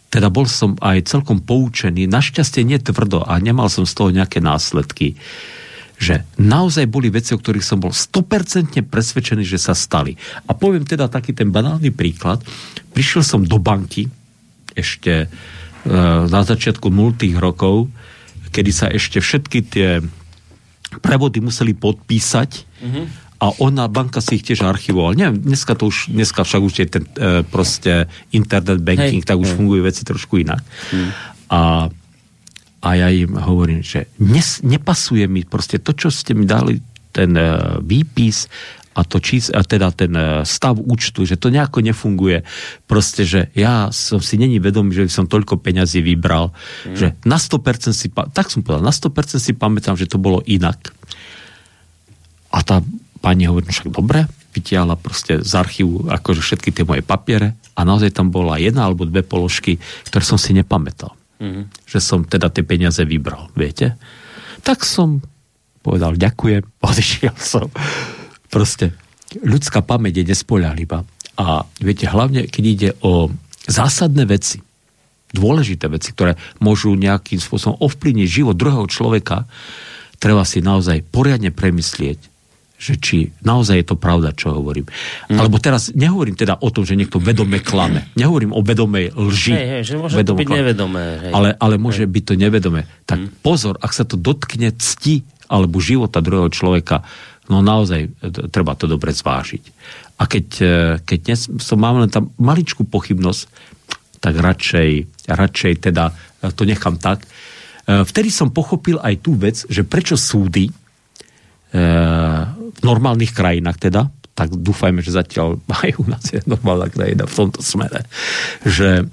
teda bol som aj celkom poučený, našťastie netvrdo a nemal som z toho nejaké následky, že naozaj boli veci, o ktorých som bol 100% presvedčený, že sa stali. A poviem teda taký ten banálny príklad. Prišiel som do banky ešte Eh, na začiatku 0. rokov, kedy sa ešte všetky tie prevody museli podpísať mm-hmm. A ona, banka si ich tiež archivovala. Neviem, dneska to už, dneska však už je ten e, proste internet banking, hej, tak už hej. fungujú veci trošku inak. Mm. A, a ja im hovorím, že nes, nepasuje mi proste to, čo ste mi dali, ten e, výpis a, to čís, a teda ten e, stav účtu, že to nejako nefunguje. Proste, že ja som si není vedomý, že som toľko peňazí vybral, mm. že na 100% si, tak som povedal, na 100% si pamätám, že to bolo inak. A tá pani hovorí, no však dobre, vytiahla proste z archívu akože všetky tie moje papiere a naozaj tam bola jedna alebo dve položky, ktoré som si nepamätal. Mm. Že som teda tie peniaze vybral, viete? Tak som povedal ďakujem, odišiel som proste ľudská pamäť je nespoľahlivá. A viete, hlavne, keď ide o zásadné veci, dôležité veci, ktoré môžu nejakým spôsobom ovplyvniť život druhého človeka, treba si naozaj poriadne premyslieť, že či naozaj je to pravda, čo hovorím. Mm. Alebo teraz nehovorím teda o tom, že niekto vedome klame. Nehovorím o vedomej lži. Hej, hej, že môže to byť klame. nevedomé. Hej. Ale, ale môže hej. byť to nevedomé. Tak mm. pozor, ak sa to dotkne cti alebo života druhého človeka, No naozaj e, treba to dobre zvážiť. A keď, e, keď dnes som mám len tam maličkú pochybnosť, tak radšej, radšej teda e, to nechám tak. Vtedy som pochopil aj tú vec, že prečo súdy v normálnych krajinách teda, tak dúfajme, že zatiaľ aj u nás je normálna krajina v tomto smere, že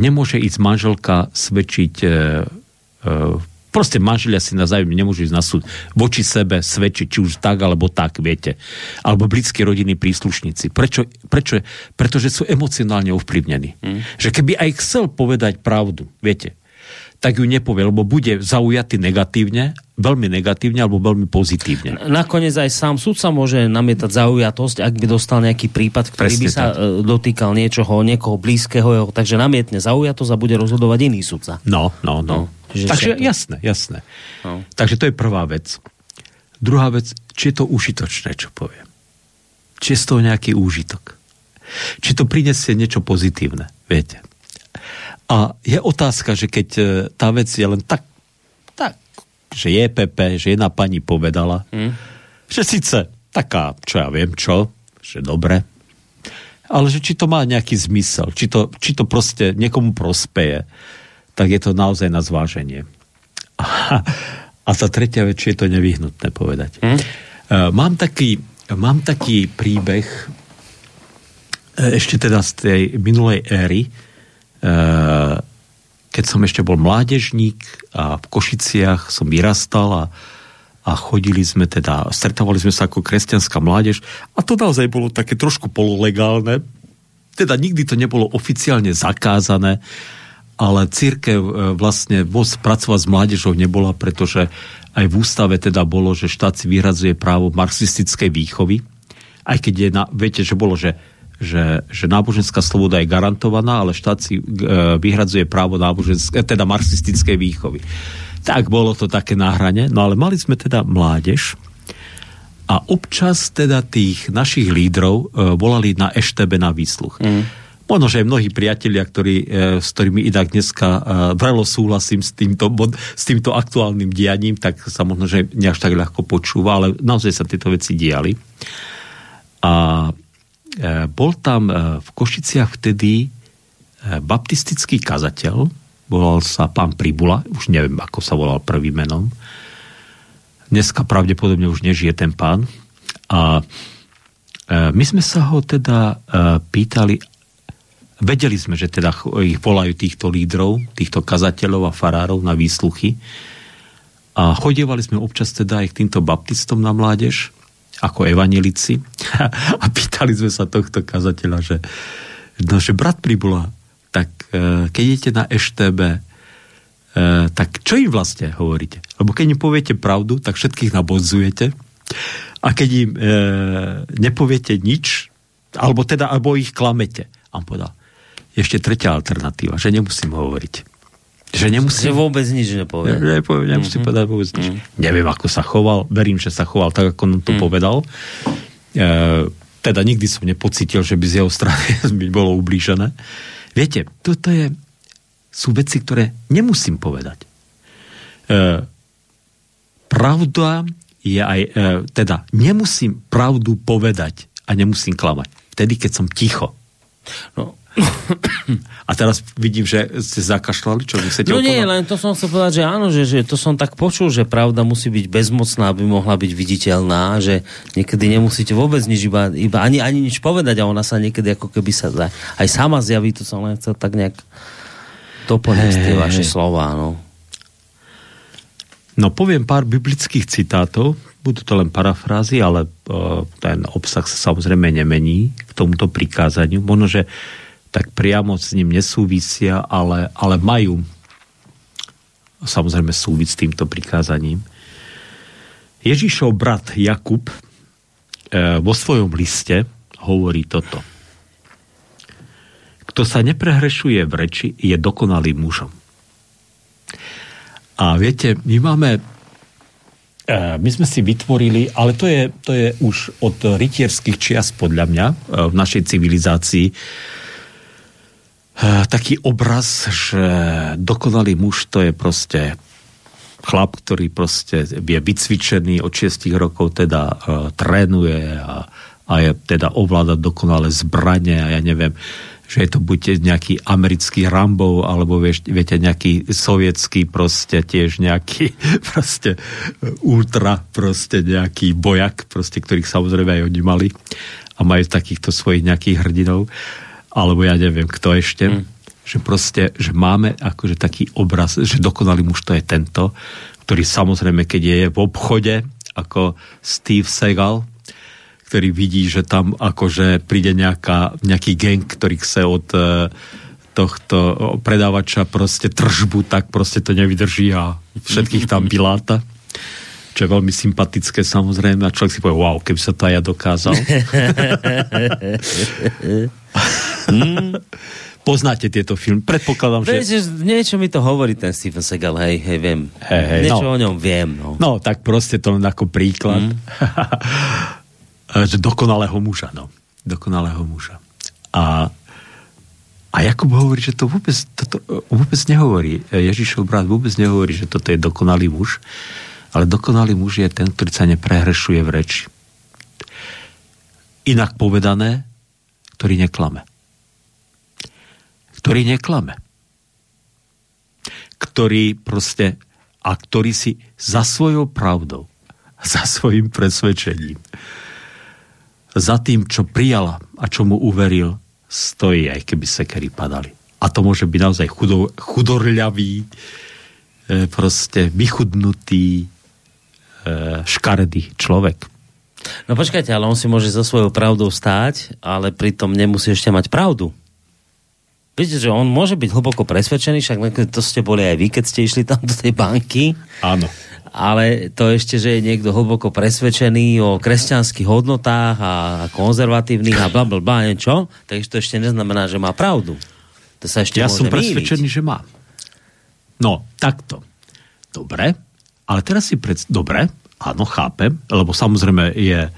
nemôže ísť manželka svedčiť Proste manželia si navzájom nemôžu ísť na súd voči sebe svedčiť, či už tak alebo tak, viete. Alebo blízki rodiny príslušníci. Prečo? Prečo? Pretože sú emocionálne ovplyvnení. Mm. Že keby aj chcel povedať pravdu, viete, tak ju nepovie, lebo bude zaujatý negatívne, veľmi negatívne alebo veľmi pozitívne. Nakoniec aj sám sudca môže namietať zaujatosť, ak by dostal nejaký prípad, ktorý Presne by sa tak. e, dotýkal niečoho, niekoho blízkeho, jeho, takže namietne zaujatosť a bude rozhodovať iný sudca. No, no, no. No, že Takže všetko. jasné, jasné. No. Takže to je prvá vec. Druhá vec, či je to užitočné, čo poviem. Či je z toho nejaký úžitok. Či to prinesie niečo pozitívne, viete. A je otázka, že keď e, tá vec je len tak, tak že je Pepe, že jedna pani povedala, Hm? že síce taká, čo ja viem čo, že dobre, ale že či to má nejaký zmysel, či to, či to proste niekomu prospeje, tak je to naozaj na zváženie. A, a tá tretia vec, či je to nevyhnutné povedať. E, Mám taký, mám taký príbeh e, ešte teda z tej minulej éry, keď som ešte bol mládežník a v Košiciach som vyrastal a, a chodili sme teda, stretávali sme sa ako kresťanská mládež a to naozaj bolo také trošku pololegálne. Teda nikdy to nebolo oficiálne zakázané, ale církev e, vlastne môcť pracovať s mládežou nebola, pretože aj v ústave teda bolo, že štát si vyhradzuje právo marxistickej výchovy. Aj keď je, na, viete, že bolo, že, že, že náboženská sloboda je garantovaná, ale štát si e, vyhradzuje právo náboženské, teda marxistickej výchovy. Tak bolo to také na hrane, no ale mali sme teda mládež a občas teda tých našich lídrov e, volali na EŠTB na výsluch. Mm. Možno, že aj mnohí priatelia, ktorí, e, s ktorými inak dneska e, vrelo súhlasím s týmto, bod, s týmto aktuálnym dianím, tak sa možno, že neaž tak ľahko počúva, ale naozaj sa tieto veci diali. A bol tam e, v Košiciach vtedy e, baptistický kazateľ, volal sa pán Pribula, už neviem, ako sa volal prvým menom. Dneska pravdepodobne už nežije ten pán. A my sme sa ho teda pýtali, vedeli sme, že teda ch- ich volajú týchto lídrov, týchto kazateľov a farárov na výsluchy. A chodievali sme občas teda aj k týmto baptistom na mládež, ako evanelici. a pýtali sme sa tohto kazateľa, že, no, že brat Pribula, tak e, keď idete na EŠTB, e, tak čo im vlastne hovoríte? Lebo keď im poviete pravdu, tak všetkých nabodzujete. A keď im e, nepoviete nič, alebo teda, alebo ich klamete. A on povedal, ešte tretia alternatíva, že nemusím hovoriť. Že Že nemusím, vôbec nič nepovie. ne, nepoviem, nemusím mm-hmm. povedať vôbec nič. Neviem, ako sa choval, verím, že sa choval tak, ako on to mm. povedal. E, teda nikdy som nepocítil, že by z jeho strany mi bolo ublížené. Viete, toto je, sú veci, ktoré nemusím povedať. E, pravda je aj, e, teda nemusím pravdu povedať a nemusím klamať. Vtedy, keď som ticho. No, A teraz vidím, že ste zakašľali, čo vy chcete No nie, opovedať? len to som chcel povedať, že áno, že, že to som tak počul, že pravda musí byť bezmocná, aby mohla byť viditeľná, že niekedy nemusíte vôbec nič, iba, iba ani, ani nič povedať a ona sa niekedy ako keby sa aj sama zjaví, to som len chcel tak nejak doplniť tie Hej, vaše hej. slova, no. No poviem pár biblických citátov, budú to len parafrázy, ale uh, ten obsah sa samozrejme nemení k tomuto prikázaniu. Možno, že tak priamo s ním nesúvisia, ale, ale majú samozrejme súvisť s týmto prikázaním. Ježišov brat Jakub e, vo svojom liste hovorí toto. Kto sa neprehrešuje v reči, je dokonalým mužom. A viete, my máme e, my sme si vytvorili, ale to je, to je už od rytierských čias podľa mňa e, v našej civilizácii taký obraz, že dokonalý muž to je proste chlap, ktorý proste je vycvičený od 6 rokov, teda uh, trénuje a, a je teda ovláda dokonale zbranie a ja neviem, že je to buď nejaký americký Rambo, alebo vieš, viete, nejaký sovietský proste tiež nejaký proste ultra proste nejaký bojak, proste, ktorých samozrejme aj oni mali a majú takýchto svojich nejakých hrdinov alebo ja neviem, kto ešte mm že proste, že máme akože taký obraz, že dokonalý muž to je tento, ktorý samozrejme, keď je v obchode, ako Steve Segal, ktorý vidí, že tam akože príde nejaká, nejaký gang, ktorý chce od e, tohto predávača proste tržbu, tak proste to nevydrží a všetkých tam piláta čo je veľmi sympatické samozrejme a človek si povie, wow, keby sa to aj ja dokázal. Poznáte tieto filmy? Predpokladám, že... Vieš, niečo mi to hovorí ten Steven Seagal, hej, hej, viem. Hej, hej, niečo no. o ňom viem, no. No, tak proste to len ako príklad. Mm. že dokonalého muža, no. Dokonalého muža. A, a Jakub hovorí, že to vôbec, toto vôbec nehovorí. Ježišov brat vôbec nehovorí, že toto je dokonalý muž, ale dokonalý muž je ten, ktorý sa neprehrešuje v reči. Inak povedané, ktorý neklame. Ktorý neklame. Ktorý proste a ktorý si za svojou pravdou, za svojim presvedčením, za tým, čo prijala a čo mu uveril, stojí, aj keby sekery padali. A to môže byť naozaj chudo, chudorľavý, e, proste vychudnutý, E, škaredý človek. No počkajte, ale on si môže za svojou pravdou stáť, ale pritom nemusí ešte mať pravdu. Viete, že on môže byť hlboko presvedčený, však to ste boli aj vy, keď ste išli tam do tej banky. Áno. Ale to ešte, že je niekto hlboko presvedčený o kresťanských hodnotách a konzervatívnych a bla bla bla niečo, takže to ešte neznamená, že má pravdu. To sa ešte ja som presvedčený, míliť. že má. No, takto. Dobre, ale teraz si pred... Dobre, áno, chápem, lebo samozrejme je e,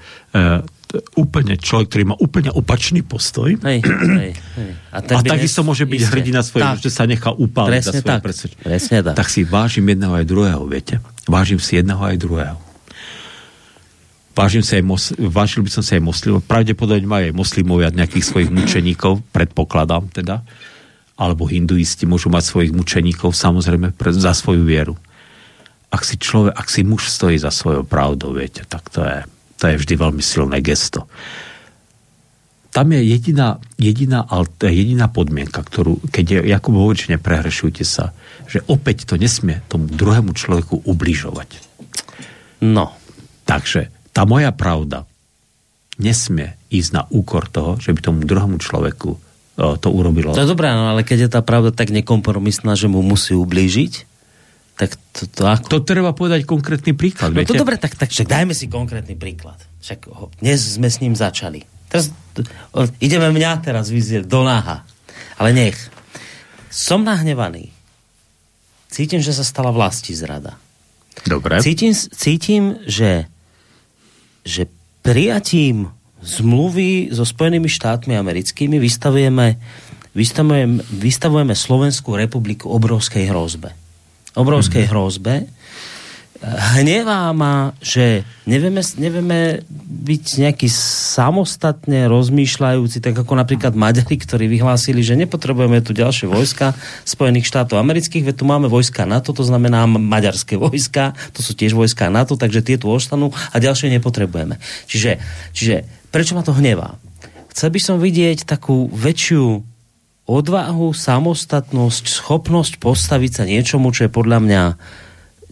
úplne človek, ktorý má úplne opačný postoj. Hej, hej, hej. A, a takisto môže byť Isté. hrdina svoje, Tak. že sa nechá upáliť Presne za svoje tak. presvedčenie. Presne tak. Tak si vážim jedného aj druhého, viete? Vážim si jedného aj druhého. Vážim si aj mos- vážil by som si aj moslimov. Pravdepodobne majú aj moslimovia nejakých svojich mučeníkov, predpokladám teda. Alebo hinduisti môžu mať svojich mučeníkov, samozrejme, pre, za svoju vieru. Ak si človek, ak si muž stojí za svojou pravdou, viete, tak to je, to je vždy veľmi silné gesto. Tam je jediná, jediná, alt- jediná podmienka, ktorú, keď je, Jakub hovorí, neprehrešujte sa, že opäť to nesmie tomu druhému človeku ubližovať. No. Takže tá moja pravda nesmie ísť na úkor toho, že by tomu druhému človeku o, to urobilo. To je dobré, no, ale keď je tá pravda tak nekompromisná, že mu musí ublížiť, tak to, to ako... To treba povedať konkrétny príklad. No viete? to dobre, tak, tak však dajme si konkrétny príklad. Však ho, dnes sme s ním začali. Teraz, o, ideme mňa teraz vyzieť do náha. Ale nech. Som nahnevaný. Cítim, že sa stala vlasti zrada. Dobre. Cítim, cítim že, že prijatím zmluvy so Spojenými štátmi americkými vystavujeme, vystavujeme, vystavujeme Slovenskú republiku obrovskej hrozbe. Obrovskej mm-hmm. hrozbe. Hnevá ma, že nevieme, nevieme byť nejaký samostatne rozmýšľajúci, tak ako napríklad Maďari, ktorí vyhlásili, že nepotrebujeme tu ďalšie vojska Spojených štátov amerických, veď tu máme vojska NATO, to znamená maďarské vojska, to sú tiež vojska NATO, takže tie tu ostanú a ďalšie nepotrebujeme. Čiže, čiže prečo ma to hnevá? Chcel by som vidieť takú väčšiu odvahu, samostatnosť, schopnosť postaviť sa niečomu, čo je podľa mňa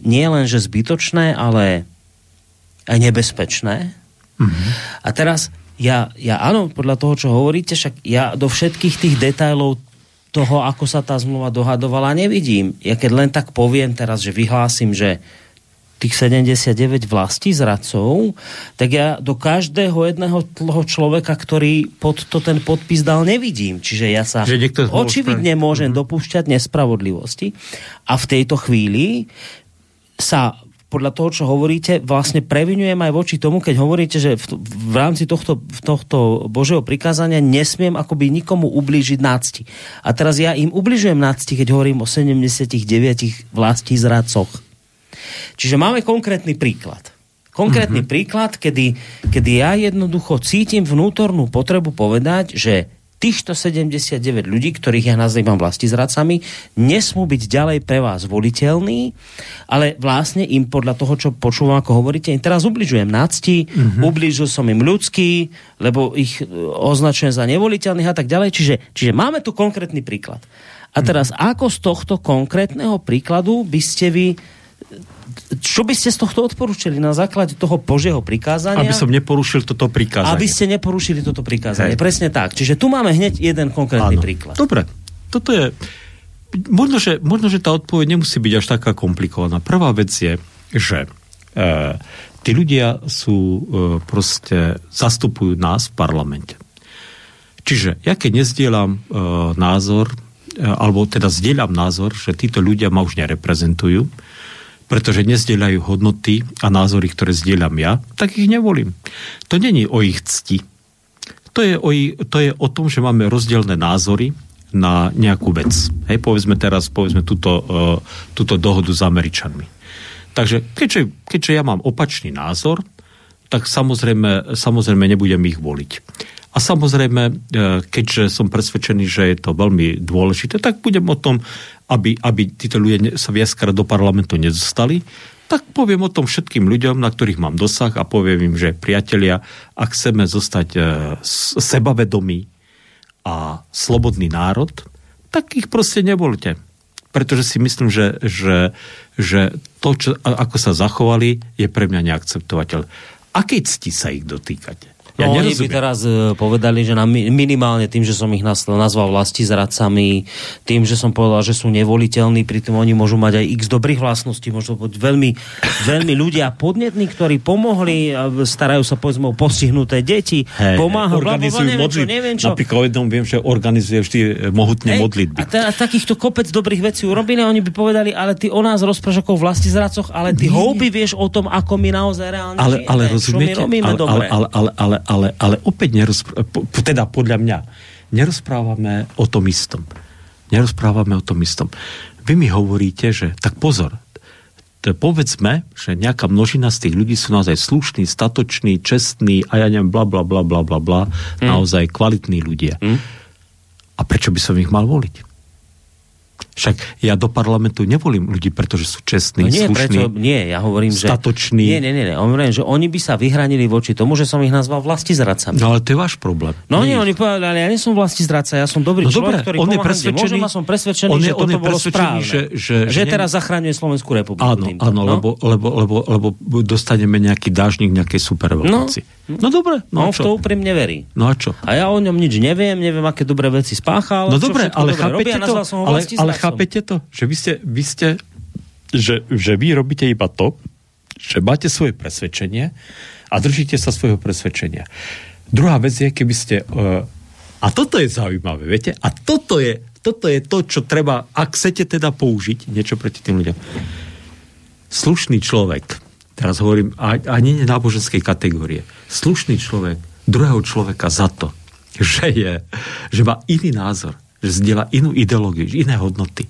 nie len, že zbytočné, ale aj nebezpečné. Mm-hmm. A teraz, ja, ja áno, podľa toho, čo hovoríte, však ja do všetkých tých detailov toho, ako sa tá zmluva dohadovala, nevidím. Ja keď len tak poviem teraz, že vyhlásim, že tých 79 vlastí zradcov, tak ja do každého jedného toho človeka, ktorý pod to ten podpis dal, nevidím. Čiže ja sa Že očividne spraviť. môžem dopúšťať nespravodlivosti a v tejto chvíli sa podľa toho, čo hovoríte, vlastne previnujem aj voči tomu, keď hovoríte, že v, v rámci tohto, tohto Božieho prikázania nesmiem akoby nikomu ublížiť nácti. A teraz ja im ubližujem nácti, keď hovorím o 79 vlastí zradcoch. Čiže máme konkrétny príklad. Konkrétny mm-hmm. príklad, kedy, kedy ja jednoducho cítim vnútornú potrebu povedať, že týchto 79 ľudí, ktorých ja nazývam vlastizradcami, nesmú byť ďalej pre vás voliteľní, ale vlastne im podľa toho, čo počúvam, ako hovoríte, im teraz ubližujem nácti, mm-hmm. ubližil som im ľudský, lebo ich e, označujem za nevoliteľných a tak ďalej. Čiže, čiže máme tu konkrétny príklad. A teraz, mm-hmm. ako z tohto konkrétneho príkladu by ste vy čo by ste z tohto odporúčili na základe toho Božieho prikázania? Aby som neporušil toto prikázanie. Aby ste neporušili toto prikázanie. Hej. Presne tak. Čiže tu máme hneď jeden konkrétny Áno. príklad. Dobre. toto je... Možno že, možno, že tá odpoveď nemusí byť až taká komplikovaná. Prvá vec je, že e, tí ľudia sú e, proste, zastupujú nás v parlamente. Čiže ja keď nezdielam e, názor, e, alebo teda zdieľam názor, že títo ľudia ma už nereprezentujú, pretože nezdieľajú hodnoty a názory, ktoré zdieľam ja, tak ich nevolím. To není o ich cti. To je o, to je o tom, že máme rozdielne názory na nejakú vec. Hej, povedzme teraz, povedzme túto, uh, túto dohodu s Američanmi. Takže keďže, keďže ja mám opačný názor, tak samozrejme, samozrejme nebudem ich voliť. A samozrejme, e, keďže som presvedčený, že je to veľmi dôležité, tak budem o tom, aby, aby títo ľudia sa viackrát do parlamentu nedostali, tak poviem o tom všetkým ľuďom, na ktorých mám dosah a poviem im, že priatelia, ak chceme zostať e, sebavedomí a slobodný národ, tak ich proste nevolte. Pretože si myslím, že, že, že to, čo, ako sa zachovali, je pre mňa neakceptovateľ. Akej cti sa ich dotýkate? Ja no, oni by teraz uh, povedali, že na, minimálne tým, že som ich nazval vlasti zradcami, tým, že som povedal, že sú nevoliteľní, pritom oni môžu mať aj x dobrých vlastností, môžu byť veľmi, veľmi ľudia podnetní, ktorí pomohli, starajú sa povedzme o postihnuté deti, hey, pomáhajú, organizujú neviem, modlit, čo, neviem čo. Napríklad jednom viem, že organizuje vždy e, mohutne hey, modlitby. A teda takýchto kopec dobrých vecí urobili, oni by povedali, ale ty o nás rozprávaš ako vlasti zradcoch, ale ty houby vieš o tom, ako my naozaj reálne ale, žijeme, ale rozumiete, čo my robíme ale, dobre. Ale, ale, ale, ale, ale opäť nerozprávame, teda podľa mňa, nerozprávame o tom istom. Nerozprávame o tom istom. Vy mi hovoríte, že tak pozor, povedzme, že nejaká množina z tých ľudí sú naozaj slušní, statoční, čestní a ja neviem, bla, bla, bla, bla, bla, bla, mm. naozaj kvalitní ľudia. Mm. A prečo by som ich mal voliť? Však ja do parlamentu nevolím ľudí, pretože sú čestní, no nie, slušní, prečo, nie, ja hovorím, statoční. Že, nie, nie, nie, nie. Hovorím, že oni by sa vyhranili voči tomu, že som ich nazval vlasti zradcami. No ale to je váš problém. No nie, nie oni povedali, ja nie som vlasti zradca, ja som dobrý no, človek, ktorý on je presvedčený, môžem som presvedčený, on je, že on toto je bolo správne. Že, že, že, že teraz zachraňuje Slovenskú republiku. Áno, týmto, áno no? lebo, lebo, lebo, lebo, dostaneme nejaký dážnik nejakej superveľmoci. No, no dobre. No, on v to úprimne verí. No a čo? A ja o ňom nič neviem, neviem, aké dobré veci spáchal. No dobre, ale chápete to, ale chápete to, že vy ste, vy ste že, že vy robíte iba to, že máte svoje presvedčenie a držíte sa svojho presvedčenia. Druhá vec je, keby ste... Uh, a toto je zaujímavé, viete? A toto je, toto je to, čo treba, ak chcete teda použiť niečo proti tým ľuďom. Slušný človek, teraz hovorím ani náboženskej kategórie, slušný človek druhého človeka za to, že, je, že má iný názor, že zdieľa inú ideológiu, iné hodnoty,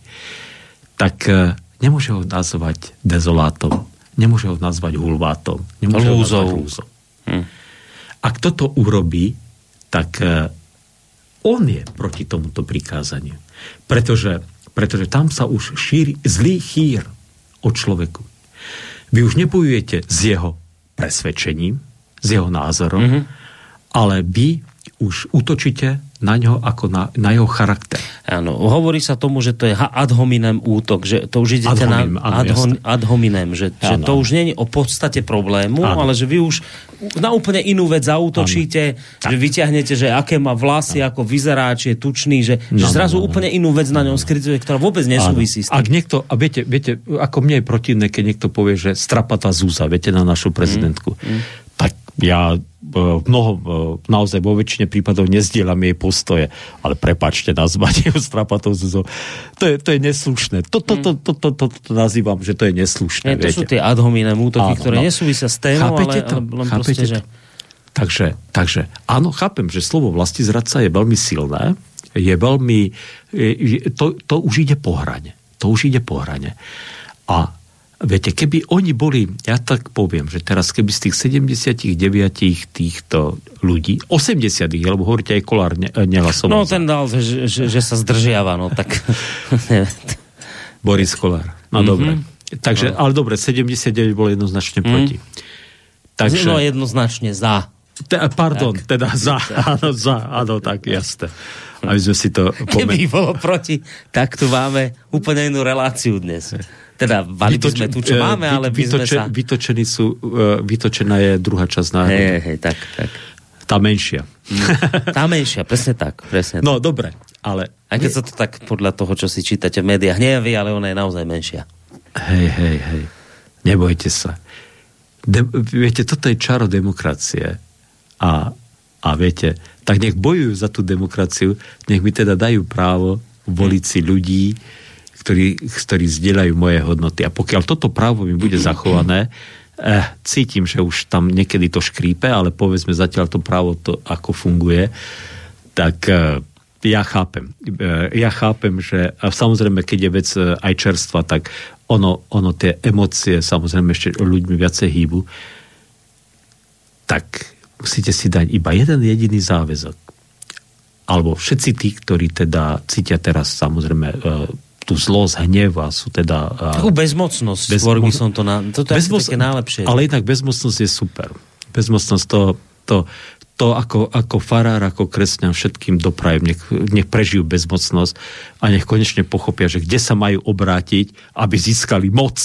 tak e, nemôže ho nazvať dezolátom, nemôže ho nazvať hulvátom, nemôže Lúzou. ho nazvať lúzom. Hm. Ak toto urobí, tak e, on je proti tomuto prikázaniu. Pretože, pretože tam sa už šíri zlý chýr o človeku. Vy už nebojujete s jeho presvedčením, s jeho názorom, mm-hmm. ale vy už útočíte na ňo ako na, na jeho charakter. Áno, hovorí sa tomu, že to je ad hominem útok, že to už idete ad hominem, na ad, ho, ad hominem, že, že to už nie je o podstate problému, áno. ale že vy už na úplne inú vec zautočíte, áno. že vyťahnete, že aké má vlasy, áno. ako vyzerá, či je tučný, že, no, že zrazu no, no, úplne inú vec na ňom skrytuje, ktorá vôbec nesúvisí áno. s tým. Ak niekto, a viete, viete, ako mne je protivné, keď niekto povie, že strapatá zúza, viete, na našu prezidentku. Mm. Mm. Ja mnoho, naozaj vo väčšine prípadov nezdielam jej postoje, ale prepačte, nazvať ju strapatou zuzou. To je, to je neslušné. To, to, to, to, to, to, to nazývam, že to je neslušné. Nie, to viete. sú tie ad hominem útoky, áno, ktoré no. nesúvisia s témou, ale, to? ale len proste, to? že... Takže, takže áno, chápem, že slovo vlasti zradca je veľmi silné, je veľmi, je, to, to už ide po hrane. To už ide po hrane. A Viete, keby oni boli, ja tak poviem, že teraz keby z tých 79 týchto ľudí, 80 lebo hovoríte aj Kolár ne, nehlasoval. No ten dal, že, že, že sa zdržiava, no tak... Boris Kolár. No mm-hmm. dobre. Takže, no. ale dobre, 79 bolo jednoznačne proti. Mm. Takže... No jednoznačne za. Te, pardon, tak. teda za. Áno, za. Áno, tak jasné. Aby sme si to... Pomen... Keby bolo proti, tak tu máme úplne inú reláciu dnes. Teda vali by sme tu, čo máme, ale by sme sa... Vytočený sú, e, vytočená je druhá časť národa. Hej, hej, tak, tak. Tá menšia. Mm. Tá menšia, presne tak. Presne no, tak. dobre. ale... Aj keď sa to tak podľa toho, čo si čítate v médiách, nejaví, ale ona je naozaj menšia. Hej, hej, hej. Nebojte sa. De- viete, toto je čaro demokracie. A, a viete, tak nech bojujú za tú demokraciu, nech mi teda dajú právo voliť si ľudí, ktorí, ktorí zdieľajú moje hodnoty. A pokiaľ toto právo mi bude zachované, eh, cítim, že už tam niekedy to škrípe, ale povedzme zatiaľ to právo to, ako funguje, tak eh, ja chápem. Eh, Ja chápem, že a samozrejme, keď je vec eh, aj čerstva, tak ono, ono tie emócie samozrejme ešte ľuďmi viacej hýbu, tak musíte si dať iba jeden jediný záväzok. Alebo všetci tí, ktorí teda cítia teraz samozrejme e, tú zlosť, hnev a sú teda... Takú bezmocnosť, Bezmo- skôr by som to... Na... Toto je Bezmoc- také najlepšie. Ale inak bezmocnosť je super. Bezmocnosť to, to, to ako, ako farár, ako kresťan všetkým doprajem, nech, nech prežijú bezmocnosť a nech konečne pochopia, že kde sa majú obrátiť, aby získali moc.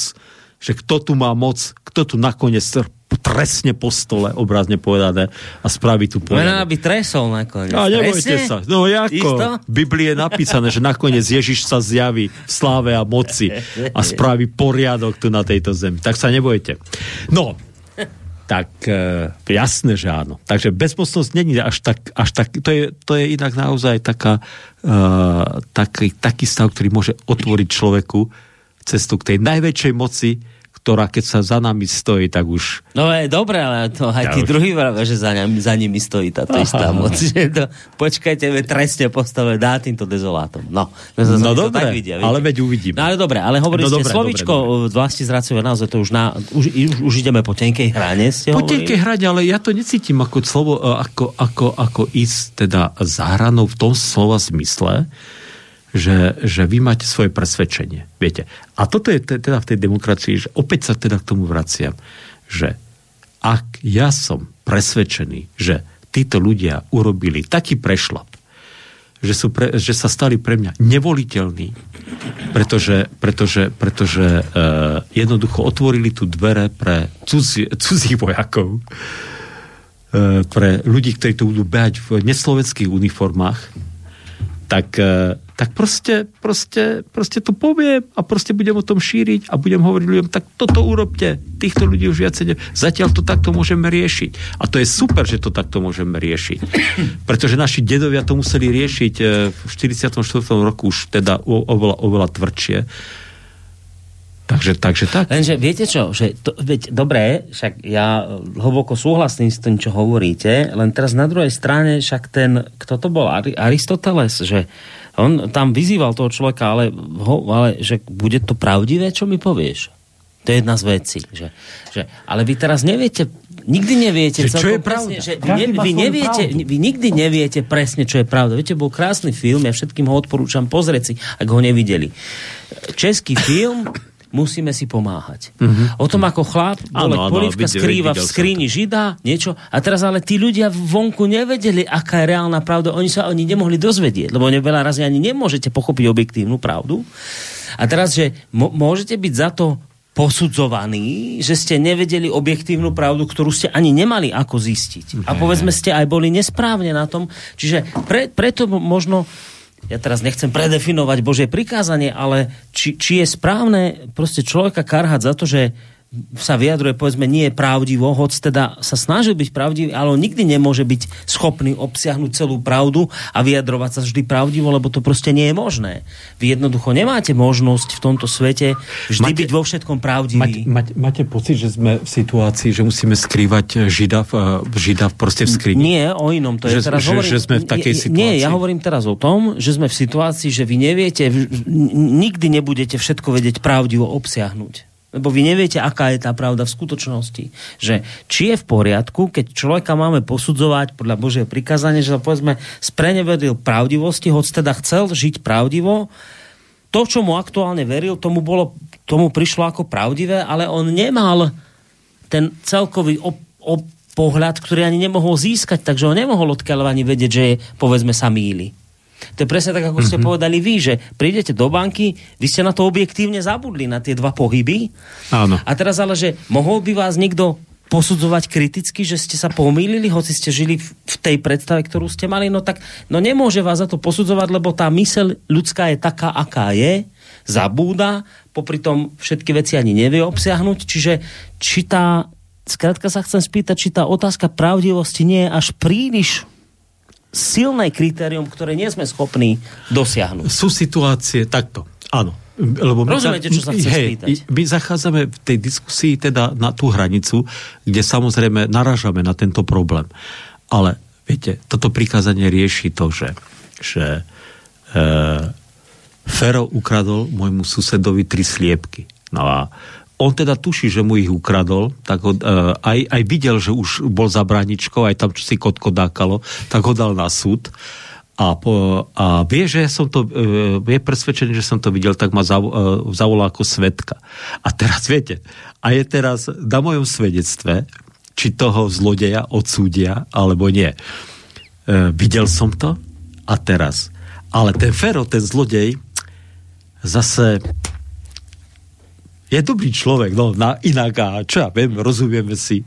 Že kto tu má moc, kto tu nakoniec trestne po stole, obrazne povedané, a spraví tu poriadok. by tresol nakoniec. A nebojte Presne? sa. No ako? V Biblii je napísané, že nakoniec Ježiš sa zjaví v sláve a moci a spraví poriadok tu na tejto zemi. Tak sa nebojte. No, tak e, jasné, že áno. Takže bezmocnosť není až tak, až tak to, je, to je inak naozaj taká, e, taký, taký stav, ktorý môže otvoriť človeku cestu k tej najväčšej moci, ktorá keď sa za nami stojí, tak už No je dobre, ale to aj Ja tí už- druhí vravia, že za, nami, za nimi stojí táto istá moc. Že to, počkajte, ve trestne postave dá týmto dezolátom. No, No to dobre, tak vidia, ale viete. veď uvidíme. No ale dobre, ale hovorili No ste dobre, slovíčko dobre, dobre, vlasti zracové, naozaj to už, na, už, už, už ideme po tenkej hrane, ste Po hovorili? tenkej hrade, ale ja to necítim ako slovo, e, ako, ako, ako ísť teda za hranou v tom slova zmysle, že, že vy máte svoje presvedčenie. Viete. A toto je te- teda v tej demokracii, že opäť sa teda k tomu vraciam, že ak ja som presvedčený, že títo ľudia urobili taký prešlap, že, sú pre, že sa stali pre mňa nevoliteľní, pretože, pretože, pretože uh, jednoducho otvorili tu dvere pre cudzie, cudzích vojakov, uh, pre ľudí, ktorí tu budú behať v neslovenských uniformách, tak, uh, tak proste, proste, proste to poviem a proste budem o tom šíriť a budem hovoriť ľuďom, tak toto urobte, týchto ľudí už viacej ne... Zatiaľ to takto môžeme riešiť. A to je super, že to takto môžeme riešiť. Pretože naši dedovia to museli riešiť eh, v 44. roku už teda oveľa, oveľa tvrdšie. Takže, takže tak. Lenže viete čo, že to, veď, dobré, však ja hlboko súhlasím s tým, čo hovoríte, len teraz na druhej strane však ten, kto to bol, Ari- Aristoteles, že on tam vyzýval toho človeka, ale, ho, ale že bude to pravdivé, čo mi povieš? To je jedna z vecí. Že, že, ale vy teraz neviete, nikdy neviete Že čo je pravda? presne, že ne, vy, neviete, pravdu. vy nikdy neviete presne, čo je pravda. Viete, bol krásny film, ja všetkým ho odporúčam pozrieť si, ak ho nevideli. Český film musíme si pomáhať. Uh-huh. O tom, ako chlap, áno, polievka videl- skrýva v videl skrini žida, niečo. A teraz ale tí ľudia vonku nevedeli, aká je reálna pravda. Oni sa oni nemohli dozvedieť, lebo veľa razy ani nemôžete pochopiť objektívnu pravdu. A teraz, že môžete byť za to posudzovaní, že ste nevedeli objektívnu pravdu, ktorú ste ani nemali ako zistiť. A povedzme, ste aj boli nesprávne na tom. Čiže pre, preto možno ja teraz nechcem predefinovať Božie prikázanie, ale či, či je správne proste človeka karhať za to, že sa vyjadruje, povedzme, nie je pravdivo, hoc teda sa snažil byť pravdivý, ale on nikdy nemôže byť schopný obsiahnuť celú pravdu a vyjadrovať sa vždy pravdivo, lebo to proste nie je možné. Vy jednoducho nemáte možnosť v tomto svete vždy Máte- byť vo všetkom pravdivý. mať, máte pocit, že sme v situácii, že musíme skrývať žida v, eh, žida proste v skrini? Nie, o inom to je. Že- teraz že- hovorím, že sme v takej Nie, situácii? ja hovorím teraz o tom, že sme v situácii, že vy neviete, nikdy nebudete všetko vedieť pravdivo obsiahnuť. Lebo vy neviete, aká je tá pravda v skutočnosti. Že či je v poriadku, keď človeka máme posudzovať podľa Božieho prikázania, že povedzme sprenevedil pravdivosti, hoď teda chcel žiť pravdivo, to, čo mu aktuálne veril, tomu, bolo, tomu prišlo ako pravdivé, ale on nemal ten celkový op, op, pohľad, ktorý ani nemohol získať, takže on nemohol odkiaľ ani vedieť, že je, povedzme sa míli. To je presne tak, ako ste povedali vy, že prídete do banky, vy ste na to objektívne zabudli, na tie dva pohyby. Áno. A teraz ale, že mohol by vás niekto posudzovať kriticky, že ste sa pomýlili, hoci ste žili v tej predstave, ktorú ste mali, no tak no nemôže vás za to posudzovať, lebo tá myseľ ľudská je taká, aká je, zabúda, popri tom všetky veci ani nevie obsiahnuť, čiže či tá, skrátka sa chcem spýtať, či tá otázka pravdivosti nie je až príliš silné kritérium, ktoré nie sme schopní dosiahnuť. Sú situácie, takto, áno. Lebo my Rozumiete, čo sa chcem hej, spýtať? My zachádzame v tej diskusii teda na tú hranicu, kde samozrejme naražame na tento problém. Ale viete, toto prikázanie rieši to, že, že e, Fero ukradol môjmu susedovi tri sliepky. No a on teda tuší, že mu ich ukradol, tak ho, e, aj, aj videl, že už bol za bráničkou, aj tam čo si kotko dákalo, tak ho dal na súd. A, po, a vie, že som to, e, je presvedčený, že som to videl, tak ma zav, e, zavolal ako svetka. A teraz viete, a je teraz na mojom svedectve, či toho zlodeja odsúdia, alebo nie. E, videl som to a teraz. Ale ten Fero, ten zlodej, zase je dobrý človek, no na, inak a čo ja viem, rozumieme si.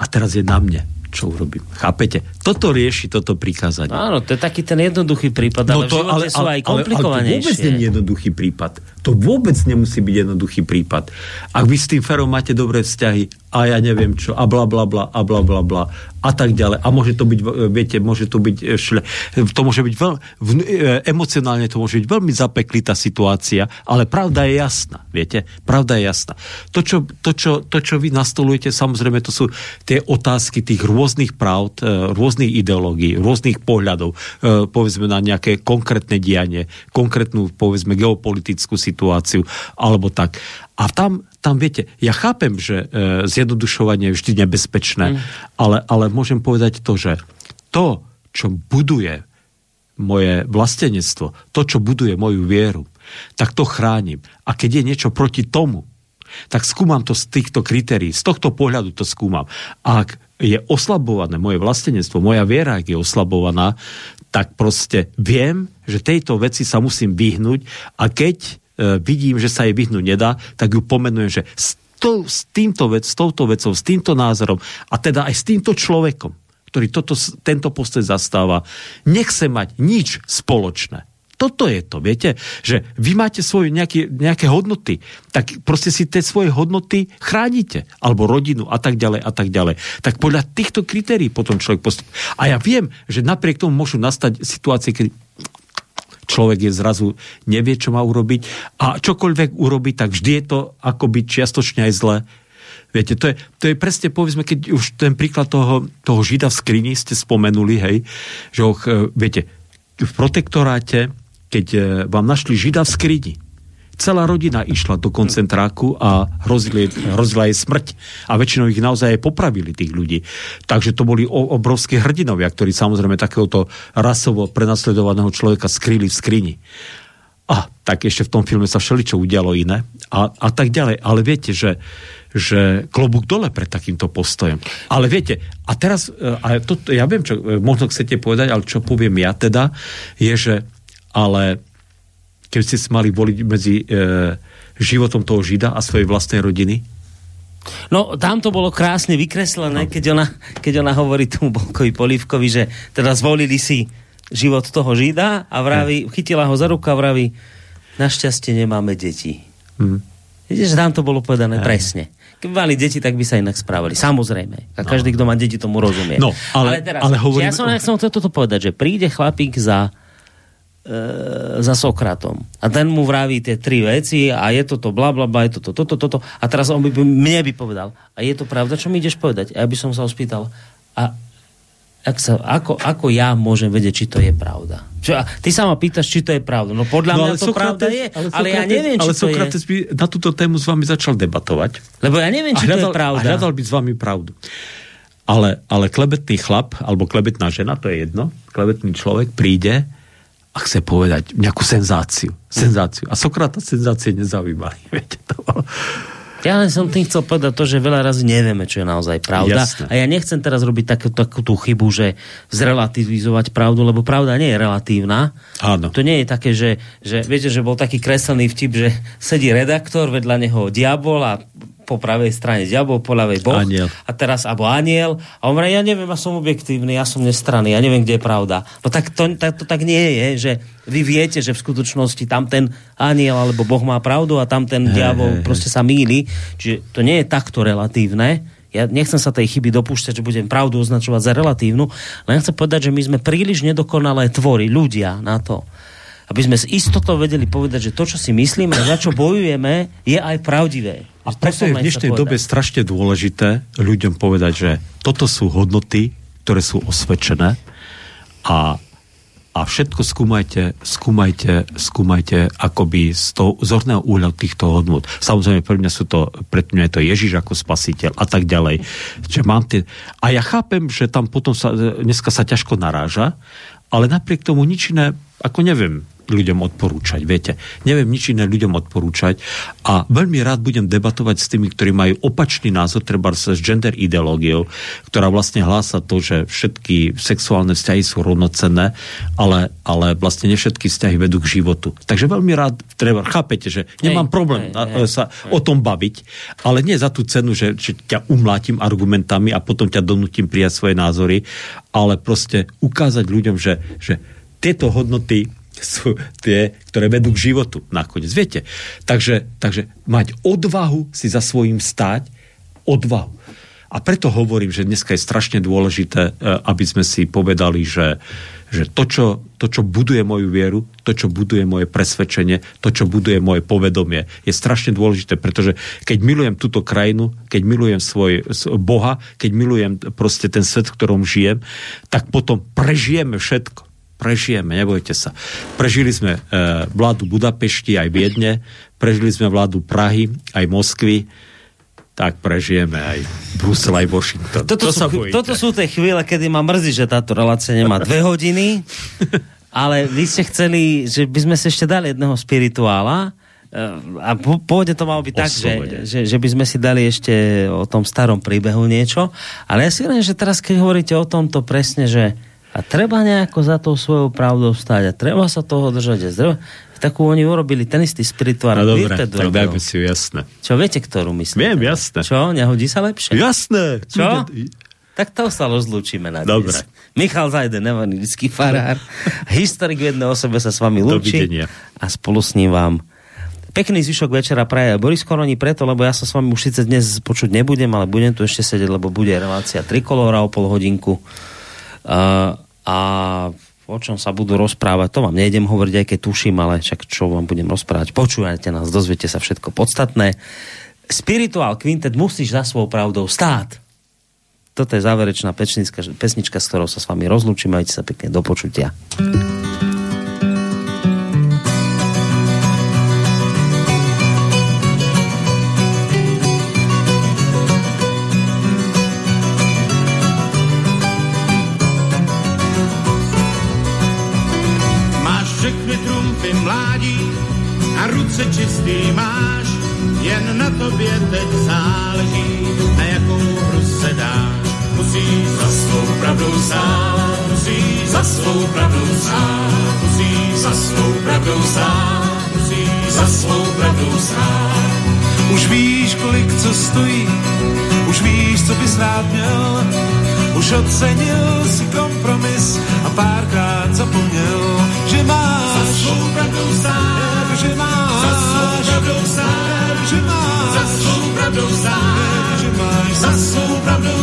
A teraz je na mne, čo urobím. Chápete? Toto rieši toto prikázanie. Áno, to je taký ten jednoduchý prípad, ale v živote sú aj No ale, ale to vôbec komplikovanejšie. nie je jednoduchý prípad. To vôbec nemusí byť jednoduchý prípad. Ak vy s tým Ferom máte dobré vzťahy a ja neviem čo, a bla bla bla, a bla bla bla, a tak ďalej. A môže to byť, e, viete, môže to byť e, šle, to môže byť veľ, v, e, emocionálne to môže byť veľmi zapeklitá situácia, ale pravda je jasná, viete? Pravda je jasná. To, čo, to, čo, to, čo vy nastolujete, samozrejme, to sú tie otázky tých rôznych pravd, e, rôznych ideológií, rôznych pohľadov, povedzme na nejaké konkrétne dianie, konkrétnu, povedzme, geopolitickú situáciu, alebo tak. A tam, tam viete, ja chápem, že e, zjednodušovanie je vždy nebezpečné, mm. ale, ale môžem povedať to, že to, čo buduje moje vlastenectvo, to, čo buduje moju vieru, tak to chránim. A keď je niečo proti tomu, tak skúmam to z týchto kritérií, z tohto pohľadu to skúmam. A ak je oslabované moje vlastenectvo, moja viera, ak je oslabovaná, tak proste viem, že tejto veci sa musím vyhnúť a keď vidím, že sa jej vyhnúť nedá, tak ju pomenujem, že s, to, s, týmto vec, s touto vecou, s týmto názorom a teda aj s týmto človekom, ktorý toto, tento postoj zastáva, nechce mať nič spoločné. Toto je to, viete, že vy máte svoje nejaké, nejaké hodnoty, tak proste si tie svoje hodnoty chránite, alebo rodinu a tak ďalej a tak ďalej. Tak podľa týchto kritérií potom človek postupuje. A ja viem, že napriek tomu môžu nastať situácie, keď človek je zrazu nevie, čo má urobiť a čokoľvek urobiť, tak vždy je to akoby čiastočne aj zle. Viete, to je, to je presne, povedzme, keď už ten príklad toho, toho žida v skrini ste spomenuli, hej, že ho, viete, v protektoráte, keď e, vám našli žida v skrini, celá rodina išla do koncentráku a hrozili, hrozila jej smrť. A väčšinou ich naozaj aj popravili, tých ľudí. Takže to boli o, obrovské hrdinovia, ktorí samozrejme takéhoto rasovo prenasledovaného človeka skryli v skrini. A tak ešte v tom filme sa všeličo udialo iné a, a tak ďalej. Ale viete, že, že klobúk dole pred takýmto postojom. Ale viete, a teraz, e, a to, ja viem, čo e, možno chcete povedať, ale čo poviem ja teda, je, že ale keď ste si mali voliť medzi e, životom toho žida a svojej vlastnej rodiny? No, tam to bolo krásne vykreslené, keď ona, keď ona hovorí tomu Bolkovi Polívkovi, že teda zvolili si život toho žida a vraví, chytila ho za ruku a vraví, našťastie nemáme deti. Hm. Vidíte, že tam to bolo povedané presne. Keby mali deti, tak by sa inak správali. Samozrejme. A každý, kto má deti, tomu rozumie. No, ale- teraz, ale že hovoríme ja som chcel toto povedať, že príde chlapík za za Sokratom. A ten mu vraví tie tri veci a je toto bla bla bla, je toto, toto, toto. A teraz on by, mne by povedal, a je to pravda, čo mi ideš povedať? A ja by som sa ho spýtal, a ak sa, ako, ako ja môžem vedieť, či to je pravda? Čo, ty sa ma pýtaš, či to je pravda. No podľa mňa to pravda je, ale, ja neviem, či ale to je. Sokrates by na túto tému s vami začal debatovať. Lebo ja neviem, či a to je hľadal, pravda. A hľadal by s vami pravdu. Ale, ale klebetný chlap, alebo klebetná žena, to je jedno, klebetný človek príde a chce povedať nejakú senzáciu. Senzáciu. A Sokrata senzácie nezaujímali. Viete, to bolo... Ja len som tým chcel povedať to, že veľa razy nevieme, čo je naozaj pravda. Jasné. A ja nechcem teraz robiť takú, takú tú chybu, že zrelativizovať pravdu, lebo pravda nie je relatívna. Áno. To nie je také, že, že viete, že bol taký kreslený vtip, že sedí redaktor, vedľa neho diabol a po pravej strane diabol, po ľavej boh. Aniel. A teraz, alebo aniel. A on ja neviem, ja som objektívny, ja som nestranný, ja neviem, kde je pravda. No tak to, tak, to tak nie je, že vy viete, že v skutočnosti tam ten aniel alebo boh má pravdu a tam ten diabol proste sa míli. Čiže to nie je takto relatívne. Ja nechcem sa tej chyby dopúšťať, že budem pravdu označovať za relatívnu, len chcem povedať, že my sme príliš nedokonalé tvory, ľudia na to, aby sme s istotou vedeli povedať, že to, čo si myslíme a za čo bojujeme, je aj pravdivé. A preto je v dnešnej dobe strašne dôležité ľuďom povedať, že toto sú hodnoty, ktoré sú osvedčené a, a všetko skúmajte, skúmajte, skúmajte akoby z toho zorného úhľadu týchto hodnot. Samozrejme, pre mňa sú to, pre mňa je to Ježiš ako spasiteľ a tak ďalej. Že mám tie... A ja chápem, že tam potom sa, dneska sa ťažko naráža, ale napriek tomu nič iné, ako neviem, ľuďom odporúčať, viete. Neviem nič iné ľuďom odporúčať a veľmi rád budem debatovať s tými, ktorí majú opačný názor, treba s gender ideológiou, ktorá vlastne hlása to, že všetky sexuálne vzťahy sú rovnocenné, ale, ale vlastne ne všetky vzťahy vedú k životu. Takže veľmi rád, treba, chápete, že nemám Hej, problém hej, na- hej, sa o tom baviť, ale nie za tú cenu, že, že ťa umlátim argumentami a potom ťa donútim prijať svoje názory, ale proste ukázať ľuďom, že, že tieto hodnoty sú tie, ktoré vedú k životu nakoniec. Viete? Takže, takže mať odvahu si za svojím stáť, odvahu. A preto hovorím, že dneska je strašne dôležité, e, aby sme si povedali, že, že to, čo, to, čo buduje moju vieru, to, čo buduje moje presvedčenie, to, čo buduje moje povedomie, je strašne dôležité, pretože keď milujem túto krajinu, keď milujem svoj Boha, keď milujem proste ten svet, v ktorom žijem, tak potom prežijeme všetko prežijeme, nebojte sa. Prežili sme e, vládu Budapešti aj Viedne, prežili sme vládu Prahy aj Moskvy, tak prežijeme aj Brusel, aj Washington. Toto, To sú, sa bojíte. toto sú tie chvíle, kedy ma mrzí, že táto relácia nemá dve hodiny, ale vy ste chceli, že by sme si ešte dali jedného spirituála eh, a pôvodne to malo byť tak, že, že, že by sme si dali ešte o tom starom príbehu niečo, ale ja si viem, že teraz, keď hovoríte o tomto presne, že a treba nejako za tou svojou pravdou stať a treba sa toho držať. Treba, takú oni urobili ten istý spirituál. No dobre, tak dajme si ju jasné. Čo viete, ktorú myslím? Viem, jasné. Čo? Nehodí sa lepšie? Jasné. Čo? Tak to sa rozlúčime na dnes. Dobre. Michal Zajden, evangelický farár, historik v jednej osobe sa s vami lúči Dovidenia. a spolu s ním vám pekný zvyšok večera praje Boris Koroni preto, lebo ja sa s vami už síce dnes počuť nebudem, ale budem tu ešte sedieť, lebo bude relácia Trikolóra o pol hodinku. A o čom sa budú rozprávať, to vám nejdem hovoriť, aj keď tuším, ale však čo vám budem rozprávať, počúvajte nás, dozviete sa všetko podstatné. Spirituál Quintet musíš za svojou pravdou stáť. Toto je záverečná pečnická, pesnička, s ktorou sa s vami rozlúčim. Majte sa pekne do počutia. Máš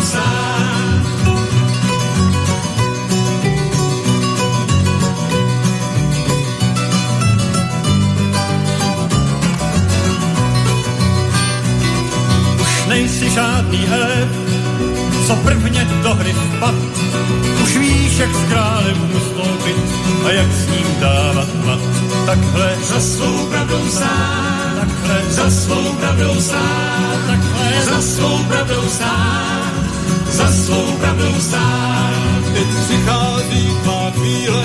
stát. Už nejsi žádný elef, co prvně do hry vpad. Už víš, jak s králem ustoupit a jak s ním dávat mat. Takhle za svou pravdou stát, takhle za svou pravdou stát, takhle za svou pravdou stát, za svou pravdou stát. Teď přichází tvá chvíle,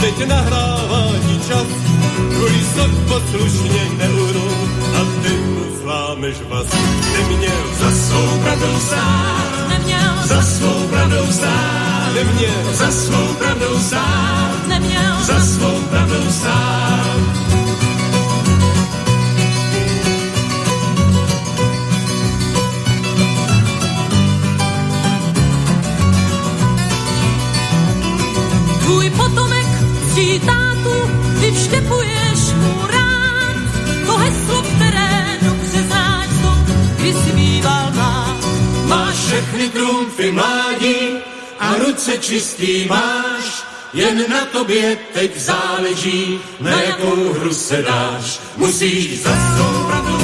teď nahrává ti čas. Tvůj slov poslušně neurou a ty mu zlámeš vás. Neměl, Za svou pravdou stát, Neměl, za svou pravdou stát, neměl, za svou pravdou stát, neměl, za svou pravdou stát. Trumfy mládí a ruce čistý máš, jen na tobě teď záleží, na jakou hru se dáš. Musíš za svou